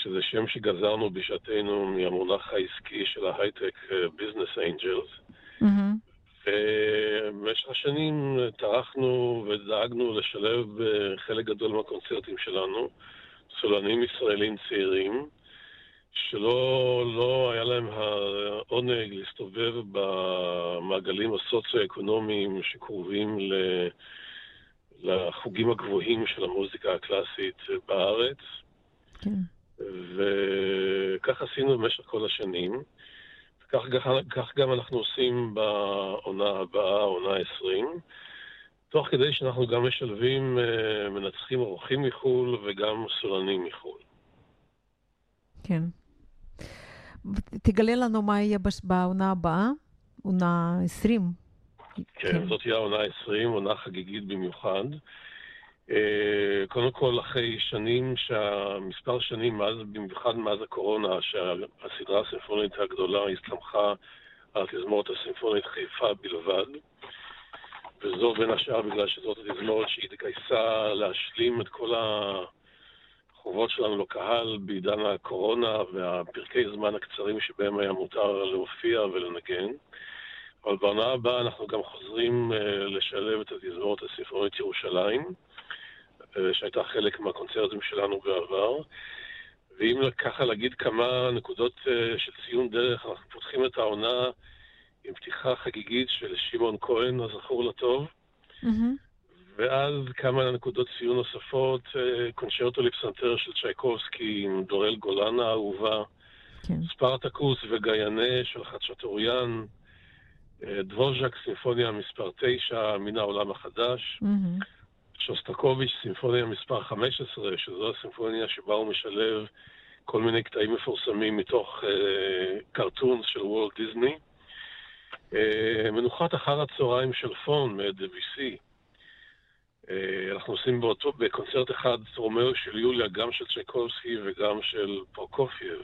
שזה שם שגזרנו בשעתנו מהמונח העסקי של ההייטק Business Angels. Mm-hmm. ובמשך השנים טרחנו ודאגנו לשלב חלק גדול מהקונצרטים שלנו. סולנים ישראלים צעירים, שלא לא היה להם העונג להסתובב במעגלים הסוציו-אקונומיים שקרובים ל, לחוגים הגבוהים של המוזיקה הקלאסית בארץ. כן. וכך עשינו במשך כל השנים. וכך גם אנחנו עושים בעונה הבאה, עונה 20. תוך כדי שאנחנו גם משלבים uh, מנצחים אורחים מחו"ל וגם סולנים מחו"ל. כן. תגלה לנו מה יהיה בעונה הבאה, עונה 20. כן, כן. זאת תהיה העונה 20, עונה חגיגית במיוחד. Uh, קודם כל, אחרי שנים, מספר שנים, מאז, במיוחד מאז הקורונה, שהסדרה הסימפונית הגדולה הסתמכה על תזמורת הסימפונית חיפה בלבד. וזו בין השאר בגלל שזאת התזמורת שהיא התגייסה להשלים את כל החובות שלנו לקהל בעידן הקורונה והפרקי זמן הקצרים שבהם היה מותר להופיע ולנגן. אבל בעונה הבאה אנחנו גם חוזרים uh, לשלב את התזמורת הספרונית ירושלים, שהייתה חלק מהקונצרטים שלנו בעבר. ואם ככה להגיד כמה נקודות uh, של ציון דרך, אנחנו פותחים את העונה עם פתיחה חגיגית של שמעון כהן, הזכור לטוב. Mm-hmm. ואז כמה נקודות ציון נוספות, אה, קונצ'רטו לפסנתר של צ'ייקובסקי עם דורל גולן האהובה, כן. ספרטקוס וגיינה של חצ'טוריאן, אה, דבוז'ק, סימפוניה מספר 9, מן העולם החדש, mm-hmm. שוסטקוביץ', סימפוניה מספר 15, שזו הסימפוניה שבה הוא משלב כל מיני קטעים מפורסמים מתוך cartoons uh, של וולט דיסני. אה, מנוחת אחר הצהריים של פון מאת דביוסי. אה, אנחנו עושים באותו, בקונצרט אחד רומאו ויוליה, גם של צ'ייקובסקי וגם של פרוקופייב.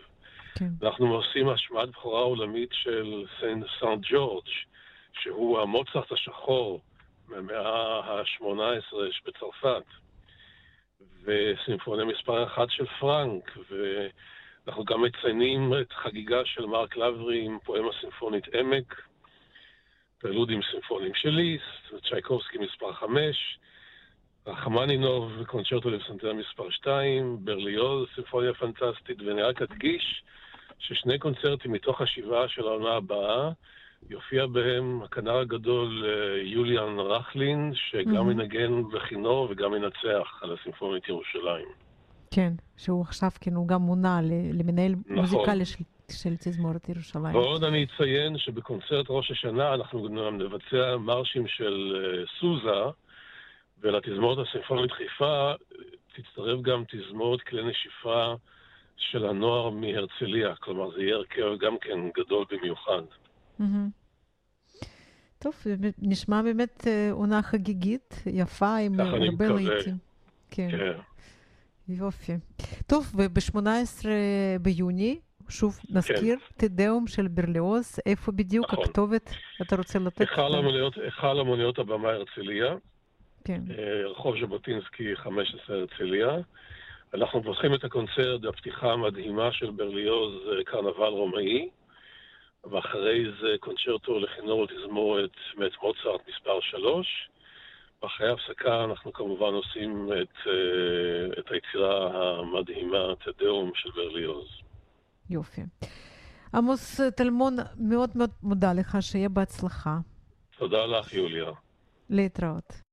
כן. אנחנו עושים השמעת בכורה עולמית של סנט סנט ג'ורג', שהוא המוצרט השחור מהמאה ה-18 בצרפת, וסימפוניה מספר אחת של פרנק, ואנחנו גם מציינים את חגיגה של מרק לברי עם פואמה סימפונית עמק, פרלודים סימפוניים של ליסט, צ'ייקובסקי מספר 5, רחמנינוב וקונצ'רטו לפסנתר מספר 2, ברליוז, סימפוניה פנטסטית, ואני רק אדגיש ששני קונצרטים מתוך השבעה של העונה הבאה, יופיע בהם הכנר הגדול אה, יוליאן רכלין, שגם ינגן mm-hmm. בכינור וגם ינצח על הסימפונית ירושלים. כן, שהוא עכשיו כן, הוא גם מונה למנהל נכון. מוזיקלי של של תזמורת ירושלים. ועוד אני אציין שבקונצרט ראש השנה אנחנו גם נבצע מרשים של סוזה, ולתזמורת הסימפונית חיפה תצטרף גם תזמורת כלי נשיפה של הנוער מהרצליה, כלומר זה יהיה הרכב גם כן גדול במיוחד. טוב, נשמע באמת עונה חגיגית, יפה, עם הרבה להיטים. כן. כן. יופי. טוב, וב-18 ביוני, שוב נזכיר, כן. תדאום של ברליוז, איפה בדיוק נכון. הכתובת אתה רוצה לתת? היכל המוניות הבמה הרצליה. כן. רחוב ז'בוטינסקי 15 הרצליה. אנחנו פותחים את הקונצרט בפתיחה המדהימה של ברליוז, קרנבל רומאי, ואחרי זה קונצ'רטו לחינור ותזמורת מאת מוצרט מספר 3. ואחרי ההפסקה אנחנו כמובן עושים את, את היצירה המדהימה, תדאום של ברליוז. יופי. עמוס טלמון, מאוד מאוד מודה לך, שיהיה בהצלחה. תודה לך, יוליה. להתראות.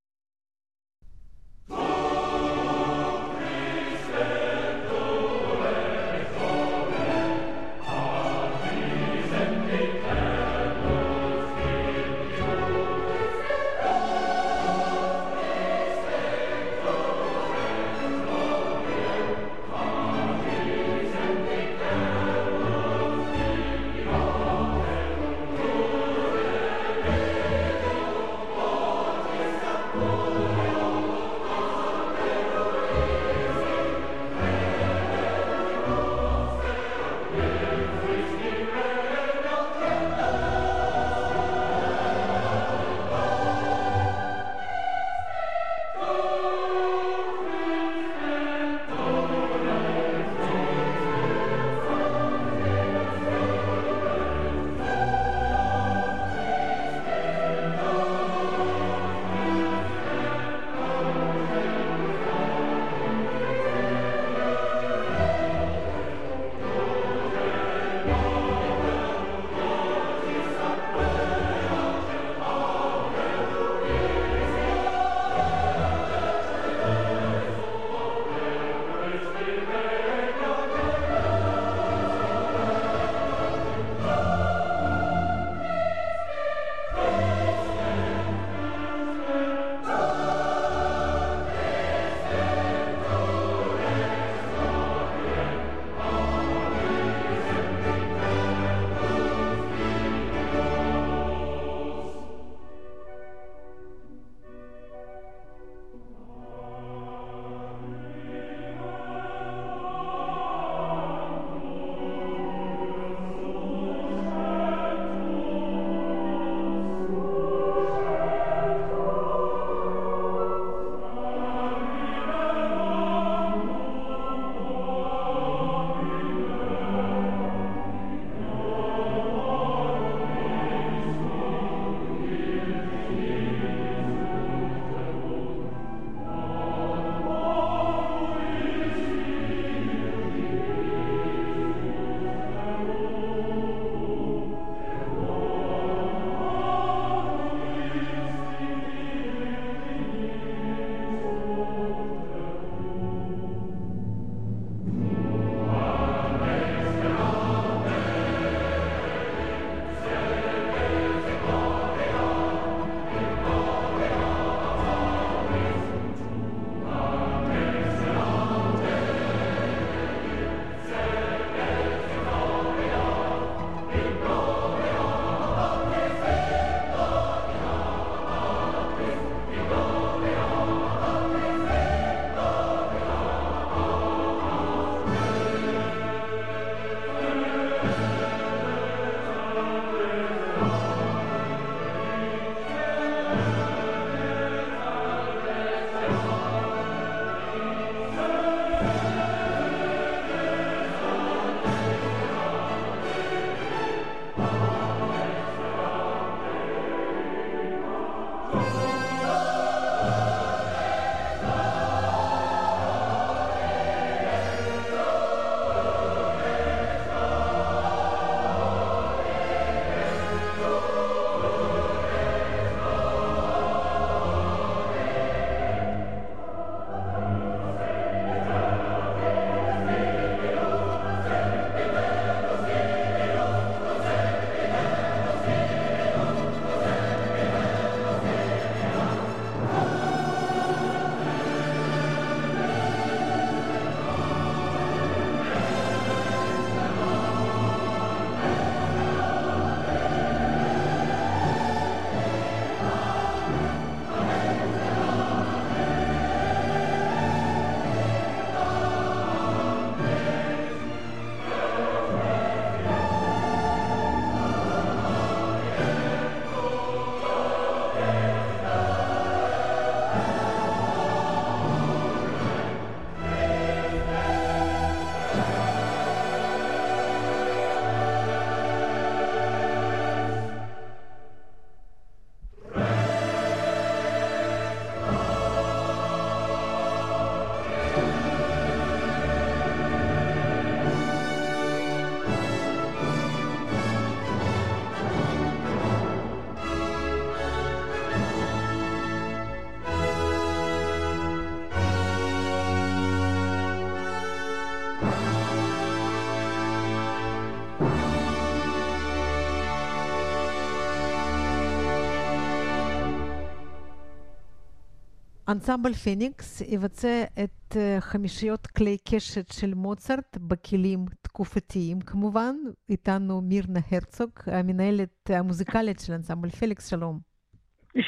אנסמבל פיניקס יבצע את חמישיות כלי קשת של מוצרט בכלים תקופתיים כמובן. איתנו מירנה הרצוג, המנהלת המוזיקלית של אנסמבל פיניקס, שלום.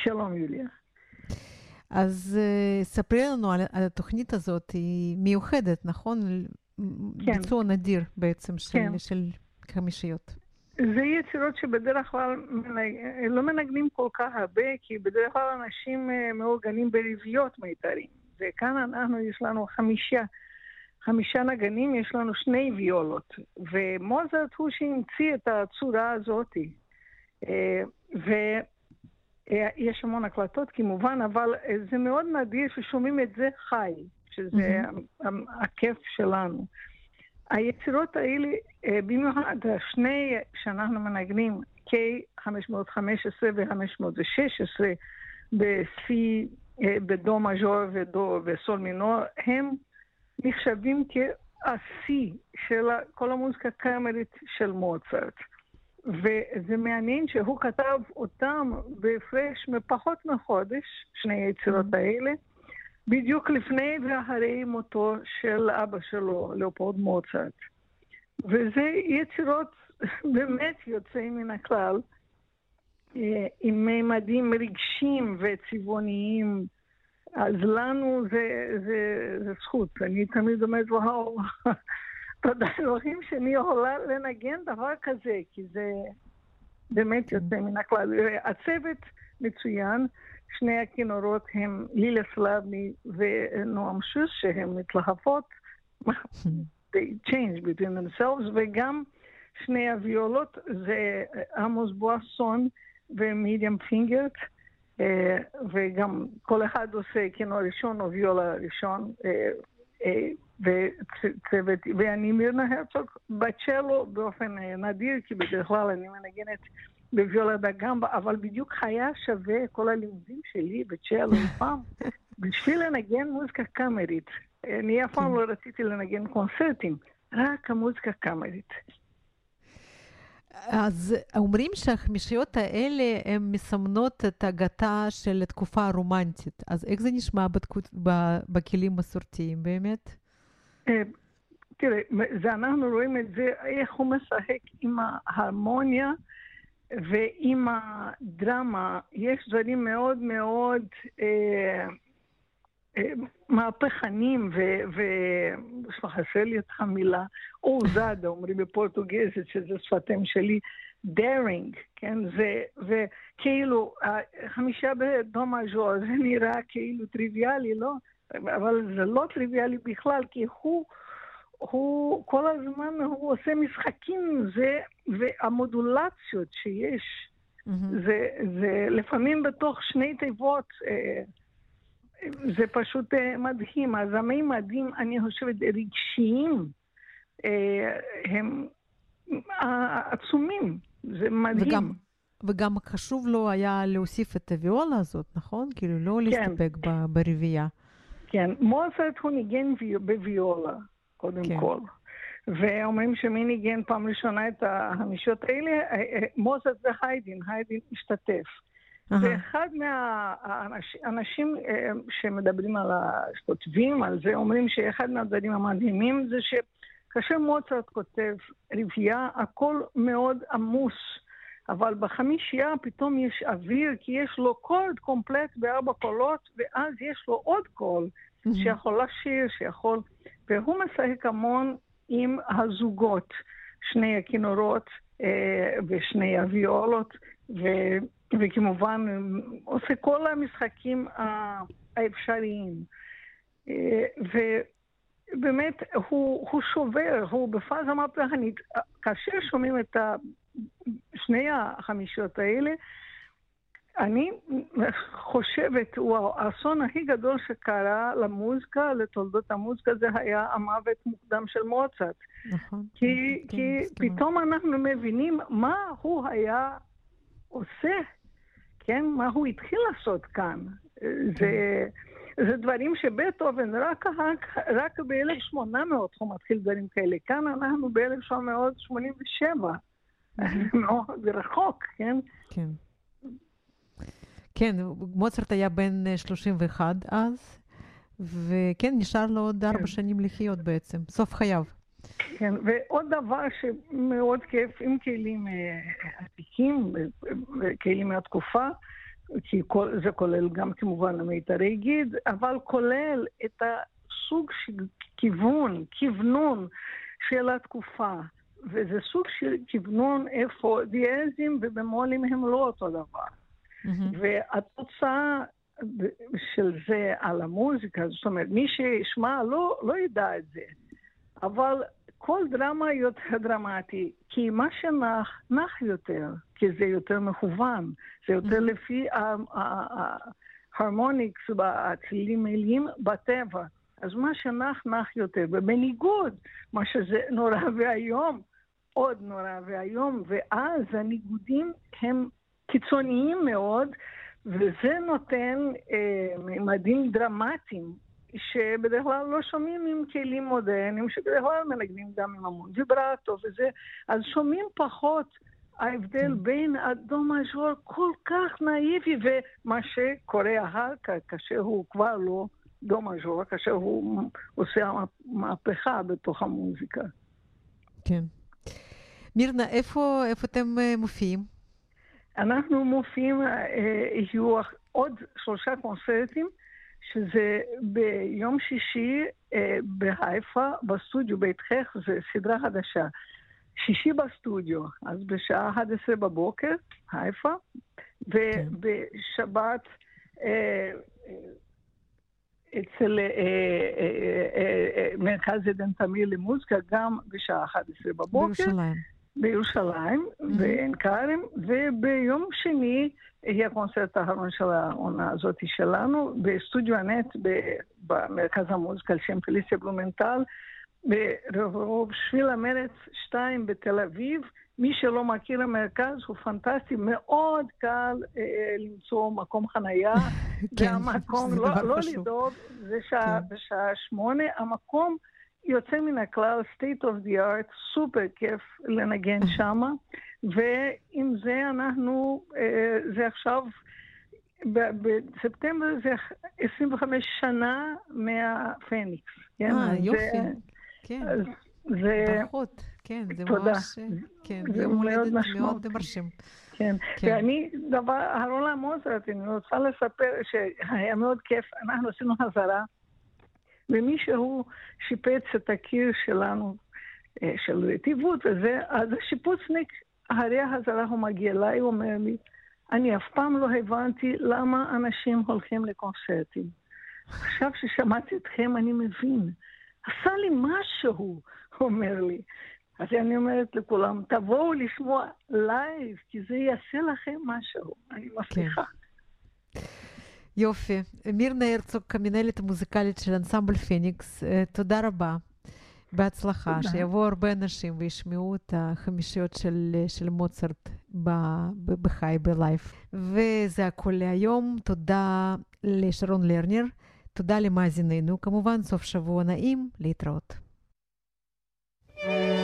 שלום, יוליה. אז ספרי לנו על, על התוכנית הזאת, היא מיוחדת, נכון? כן. ביצוע נדיר בעצם של, כן. של חמישיות. זה יצירות שבדרך כלל מנג... לא מנגנים כל כך הרבה, כי בדרך כלל אנשים אה, מאורגנים ברביעיות מיתרים. וכאן אנחנו, יש לנו חמישה, חמישה נגנים, יש לנו שני ויולות. ומוזרט הוא שהמציא את הצורה הזאת. אה, ויש המון הקלטות כמובן, אבל זה מאוד נדיר ששומעים את זה חי, שזה mm-hmm. הכיף שלנו. היצירות האלה, אה, במיוחד השני שאנחנו מנגנים, K515 ו-516, בסי, בדו מז'ור ודו וסול מינור, הם נחשבים כהשיא של כל המוזיקה הקאמרית של מוצרט. וזה מעניין שהוא כתב אותם בהפרש מפחות מחודש, שני היצירות mm-hmm. האלה. בדיוק לפני ואחרי מותו של אבא שלו, לאופולד מוצרט. וזה יצירות באמת יוצאים מן הכלל, אה, עם מימדים רגשיים וצבעוניים. אז לנו זה, זה, זה זכות. אני תמיד אומרת, וואו, תודה אלוהים שאני יכולה לנגן דבר כזה, כי זה באמת יוצא מן הכלל. הצוות מצוין. שני הכינורות הם לילה סלבני ונועם שוס, שהן מתלהפות, they change between themselves, וגם שני הוויולות זה עמוס בואסון ומידיאם פינגרט, וגם כל אחד עושה כינור ראשון או ויולה ראשון, וצוות, ואני מירנה הרצוג בצ'לו באופן נדיר, כי בדרך כלל אני מנגנת בוויולה גמבה, אבל בדיוק היה שווה כל הלימודים שלי בצ'לו פעם, בשביל לנגן מוזיקה קאמרית. אני אף פעם לא רציתי לנגן קונצרטים, רק המוזיקה קאמרית. אז אומרים שהחמישיות האלה הן מסמנות את הגתה של התקופה הרומנטית. אז איך זה נשמע בתקות, בכלים מסורתיים באמת? תראה, זה אנחנו רואים את זה, איך הוא משחק עם ההרמוניה ועם הדרמה יש דברים מאוד מאוד אה, אה, מהפכנים, וחסר לי את המילה, אוזדה, אומרים בפורטוגזית, שזה שפתם שלי, דארינג, כן? זה, וכאילו, חמישה בדו מז'ור, זה נראה כאילו טריוויאלי, לא? אבל זה לא טריוויאלי בכלל, כי הוא... הוא כל הזמן, הוא עושה משחקים, זה, והמודולציות שיש, mm-hmm. זה, זה לפעמים בתוך שני תיבות, אה, זה פשוט אה, מדהים. אז המימדים, אני חושבת, רגשיים, אה, הם עצומים, זה מדהים. וגם, וגם חשוב לו היה להוסיף את הוויולה הזאת, נכון? כאילו לא כן. להסתפק ברביעייה. כן, מוזרט הוא ניגן בוויולה. קודם כן. כל. ואומרים שמי ניגן פעם ראשונה את החמישות האלה, אה, אה, מוזס והיידין, היידין השתתף. Uh-huh. ואחד מהאנשים אה, שמדברים על, הכותבים על זה, אומרים שאחד מהדברים המדהימים זה שכאשר מוצרט כותב רביעייה, הכל מאוד עמוס. אבל בחמישייה פתאום יש אוויר, כי יש לו קולד קומפלט בארבע קולות, ואז יש לו עוד קול. שיכול לשיר, שיכול... והוא משחק המון עם הזוגות, שני הכינורות אה, ושני הוויולות, ו, וכמובן עושה כל המשחקים האפשריים. אה, ובאמת, הוא, הוא שובר, הוא בפאזה מהפכנית. כאשר שומעים את שני החמישות האלה, אני חושבת, הוא האסון הכי גדול שקרה למוזיקה, לתולדות המוזיקה, זה היה המוות מוקדם של מוצרט. נכון. כי, כן, כי כן, פתאום אנחנו מבינים מה הוא היה עושה, כן? מה הוא התחיל לעשות כאן. כן. זה, זה דברים שבטהובן, רק, רק, רק ב-1800 הוא מתחיל דברים כאלה. כאן אנחנו ב-1787. מאוד רחוק, כן? כן. כן, מוצרט היה בן 31 אז, וכן, נשאר לו עוד ארבע כן. שנים לחיות בעצם, סוף חייו. כן, ועוד דבר שמאוד כיף, עם כלים עתיקים וכלים מהתקופה, כי כל, זה כולל גם כמובן מיתרי גיד, אבל כולל את הסוג של כיוון, כוונון של התקופה. וזה סוג של כוונון איפה דיאזים ובמו"לים הם לא אותו דבר. Mm-hmm. והתוצאה של זה על המוזיקה, זאת אומרת, מי שישמע לא, לא ידע את זה, אבל כל דרמה יותר דרמטי, כי מה שנח, נח יותר, כי זה יותר מכוון, זה יותר לפי ההרמוניקס והצלילים מלאים בטבע. אז מה שנח, נח יותר. ובניגוד, מה שזה נורא ואיום, עוד נורא ואיום, ואז הניגודים הם קיצוניים מאוד, וזה נותן אה, ממדים דרמטיים שבדרך כלל לא שומעים עם כלים מודרניים, שבדרך כלל מנגנים גם עם המון ויברטו וזה, אז שומעים פחות ההבדל כן. בין הדו מז'ור כל כך נאיבי ומה שקורה אחר כך, כאשר הוא כבר לא דו מז'ור, כאשר הוא עושה מהפכה בתוך המוזיקה. כן. מירנה, איפה, איפה אתם אה, מופיעים? אנחנו מופיעים, אה, יהיו עוד שלושה קונצרטים. שזה ביום שישי אה, בהיפה, בסטודיו בית חך, זה סדרה חדשה. שישי בסטודיו, אז בשעה 11 בבוקר, חיפה, ובשבת אה, אצל מרכז עדן תמיר למוזיקה, גם בשעה 11 בבוקר. בירושלים. בירושלים, בעין כרם, וביום שני יהיה הקונצרט האחרון של העונה הזאת שלנו, בסטודיו הנט במרכז המוזיקה על שם פליסיה בלומנטל, ברחוב שביל המרץ 2 בתל אביב. מי שלא מכיר המרכז הוא פנטסטי, מאוד קל אה, למצוא מקום חנייה, כן, והמקום, לא, לא לדאוג, זה שעה, כן. בשעה שמונה, המקום יוצא מן הכלל, state of the art, סופר כיף לנגן שמה, ועם זה אנחנו, אה, זה עכשיו, בספטמבר זה 25 שנה מהפניקס. כן? אה, יופי, כן. זה... ברכות, כן, זה תודה. ממש, כן, זה יום הולדת מאוד מרשים. כן. כן, ואני, דבר, הרולה מוזרט, אני רוצה לספר שהיה מאוד כיף, אנחנו עשינו חזרה. ומישהו שיפץ את הקיר שלנו, אה, של רטיבות וזה, אז השיפוצניק, הרי החזרה הוא מגיע אליי, הוא אומר לי, אני אף פעם לא הבנתי למה אנשים הולכים לקונצרטים. עכשיו ששמעתי אתכם, אני מבין. עשה לי משהו, הוא אומר לי. אז אני אומרת לכולם, תבואו לשמוע live, כי זה יעשה לכם משהו. אני מבטיחה. כן. יופי. מירנה הרצוג, המנהלת המוזיקלית של אנסמבל פניקס, תודה רבה. בהצלחה, תודה. שיבואו הרבה אנשים וישמעו את החמישיות של, של מוצרט בחי, ב live. וזה הכל להיום. תודה לשרון לרנר, תודה למאזיננו, כמובן סוף שבוע נעים, להתראות. thank you